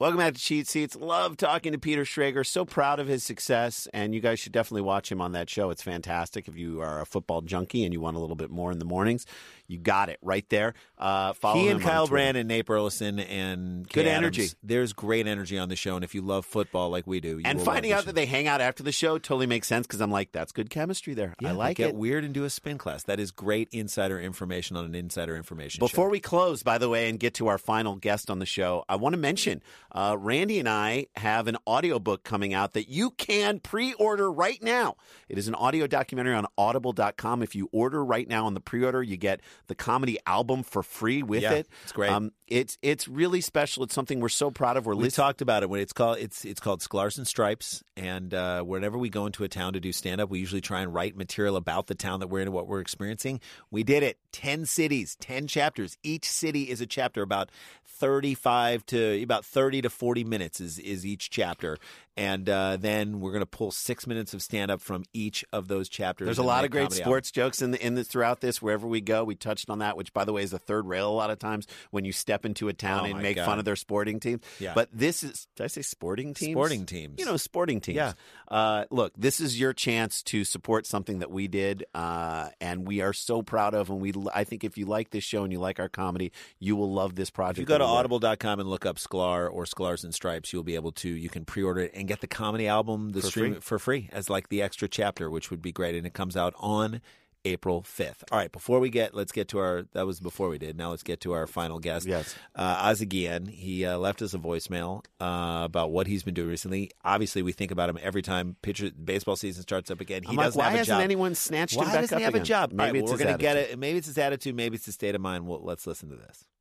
Welcome back to Cheap Seats. Love talking to Peter Schrager. So proud of his success, and you guys should definitely watch him on that show. It's fantastic. If you are a football junkie and you want a little bit more in the mornings, you got it right there. Uh, follow he and Kyle Brandt and Nate Burleson and Good Kay energy. There's great energy on the show, and if you love football like we do, you And finding out the that they hang out after the show totally makes sense because I'm like, that's good chemistry there. show. I like get it. Get weird and do a spin class. That is great insider information on an insider information. Before show. we close, by the way, and get to our final guest on the show, I want to mention uh, Randy and I have an audiobook coming out that you can pre order right now. It is an audio documentary on audible.com. If you order right now on the pre order, you get the comedy album for free with Yeah, it. it's great. Um, it's, it's really special. It's something we're so proud of. We're we listening. talked about it when it's called it's it's called Sklars and Stripes, and uh, whenever we go into a town to do stand up, we usually try and write material about the town that we're in and what we're experiencing. We did it. Ten cities, ten chapters. Each city is a chapter about thirty five to about thirty to forty minutes is is each chapter, and uh, then we're going to pull six minutes of stand up from each of those chapters. There's a lot of great sports jokes in the, in this throughout this. Wherever we go, we touched on that, which by the way is the third rail a lot of times when you step into a town Oh, and make God. fun of their sporting teams. Yeah. But this is did I say sporting teams? Sporting teams. You know, sporting teams. Yeah. Uh, look, this is your chance to support something that we did, uh, and we are so proud of. And we, I think, if you like this show and you like our comedy, you will love this project. If you go to that we did. audible.com and look up Sklar or Sklar's and Stripes, you'll be able to you can pre-order it and get the comedy album the For stream free. for free as like the extra chapter, which would be great. And it comes out on April 5th. All right, before we get, let's get to our, that was before we did. Now let's get to our final guest. Yes. Uh, Ozzie Guillen. He uh, left us a voicemail uh, about what he's been doing recently. Obviously, we think about him every time pitcher baseball season starts up again. He I'm doesn't why have a hasn't job. anyone snatched why him back doesn't up he have a job? Maybe All right, it's well, his we're gonna get it. Maybe it's his attitude. Maybe it's his state of mind. Well, let's listen to this.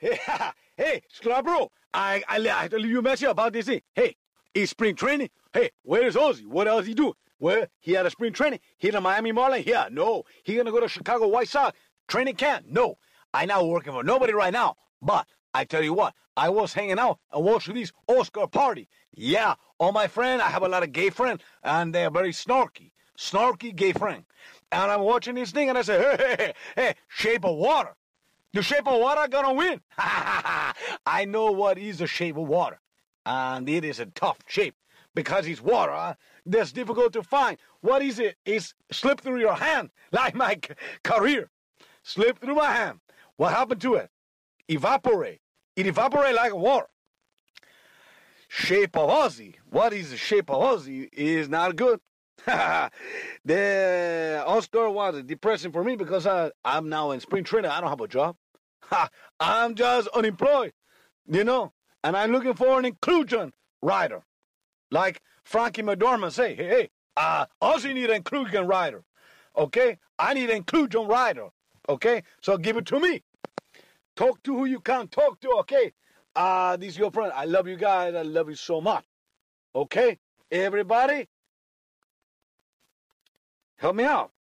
Hey, hey, Scarborough, I, I, I tell you a message about this thing. Hey, it's spring training. Hey, where's Ozzie? What else he do? Well, he had a spring training. He the Miami Marlin? Yeah, no. He gonna go to Chicago White Sox training camp? No. I now working for nobody right now. But I tell you what, I was hanging out and watching this Oscar party. Yeah, all my friend, I have a lot of gay friends, and they're very snarky, snarky gay friend. And I'm watching this thing, and I say, hey, hey, hey, hey, Shape of Water. The shape of water gonna win. I know what is the shape of water. And it is a tough shape because it's water. That's difficult to find. What is it? It's slip through your hand like my c- career. Slip through my hand. What happened to it? Evaporate. It evaporate like water. Shape of Ozzie. What is the shape of Ozzie is not good. the Oscar was depressing for me because I, I'm now in spring training. I don't have a job. I'm just unemployed, you know, and I'm looking for an inclusion rider. Like Frankie McDormand say, hey, hey, uh, Ozzie need an inclusion rider. Okay? I need an inclusion rider. Okay? So give it to me. Talk to who you can talk to, okay? Uh, this is your friend. I love you guys. I love you so much. Okay? Everybody, help me out.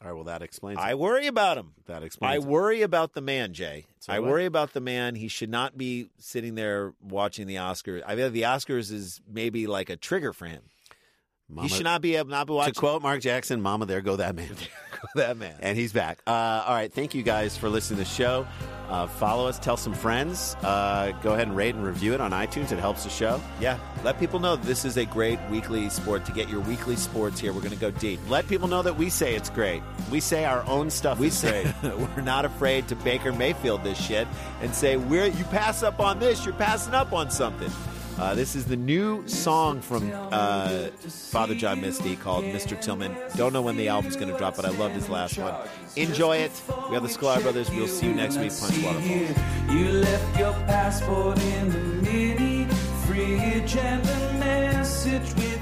All right, well, that explains I it. worry about him. That I explains it. I worry about the man, Jay. So I I. worry about the man. He should not be sitting there watching the Oscars. I mean, the Oscars is maybe like a trigger for him. Mama- he should not be not be watching To quote Mark Jackson, Mama, there go that man. go that man. and he's back. Uh, all right, thank you guys for listening to the show. Uh, follow us, tell some friends. Uh, go ahead and rate and review it on iTunes. It helps the show. Yeah, let people know this is a great weekly sport to get your weekly sports here. We're going to go deep. Let people know that we say it's great. We say our own stuff We is say great. we're not afraid to Baker Mayfield this shit and say we're you pass up on this, you're passing up on something. Uh, this is the new song from uh, Father John Misty called Mr. Tillman. Don't know when the album's going to drop, but I loved his last one. Enjoy it. We have the Sklar Brothers. We'll see you next week. Punch Waterfall. You left your passport in the mini fridge and a message with the addresses here.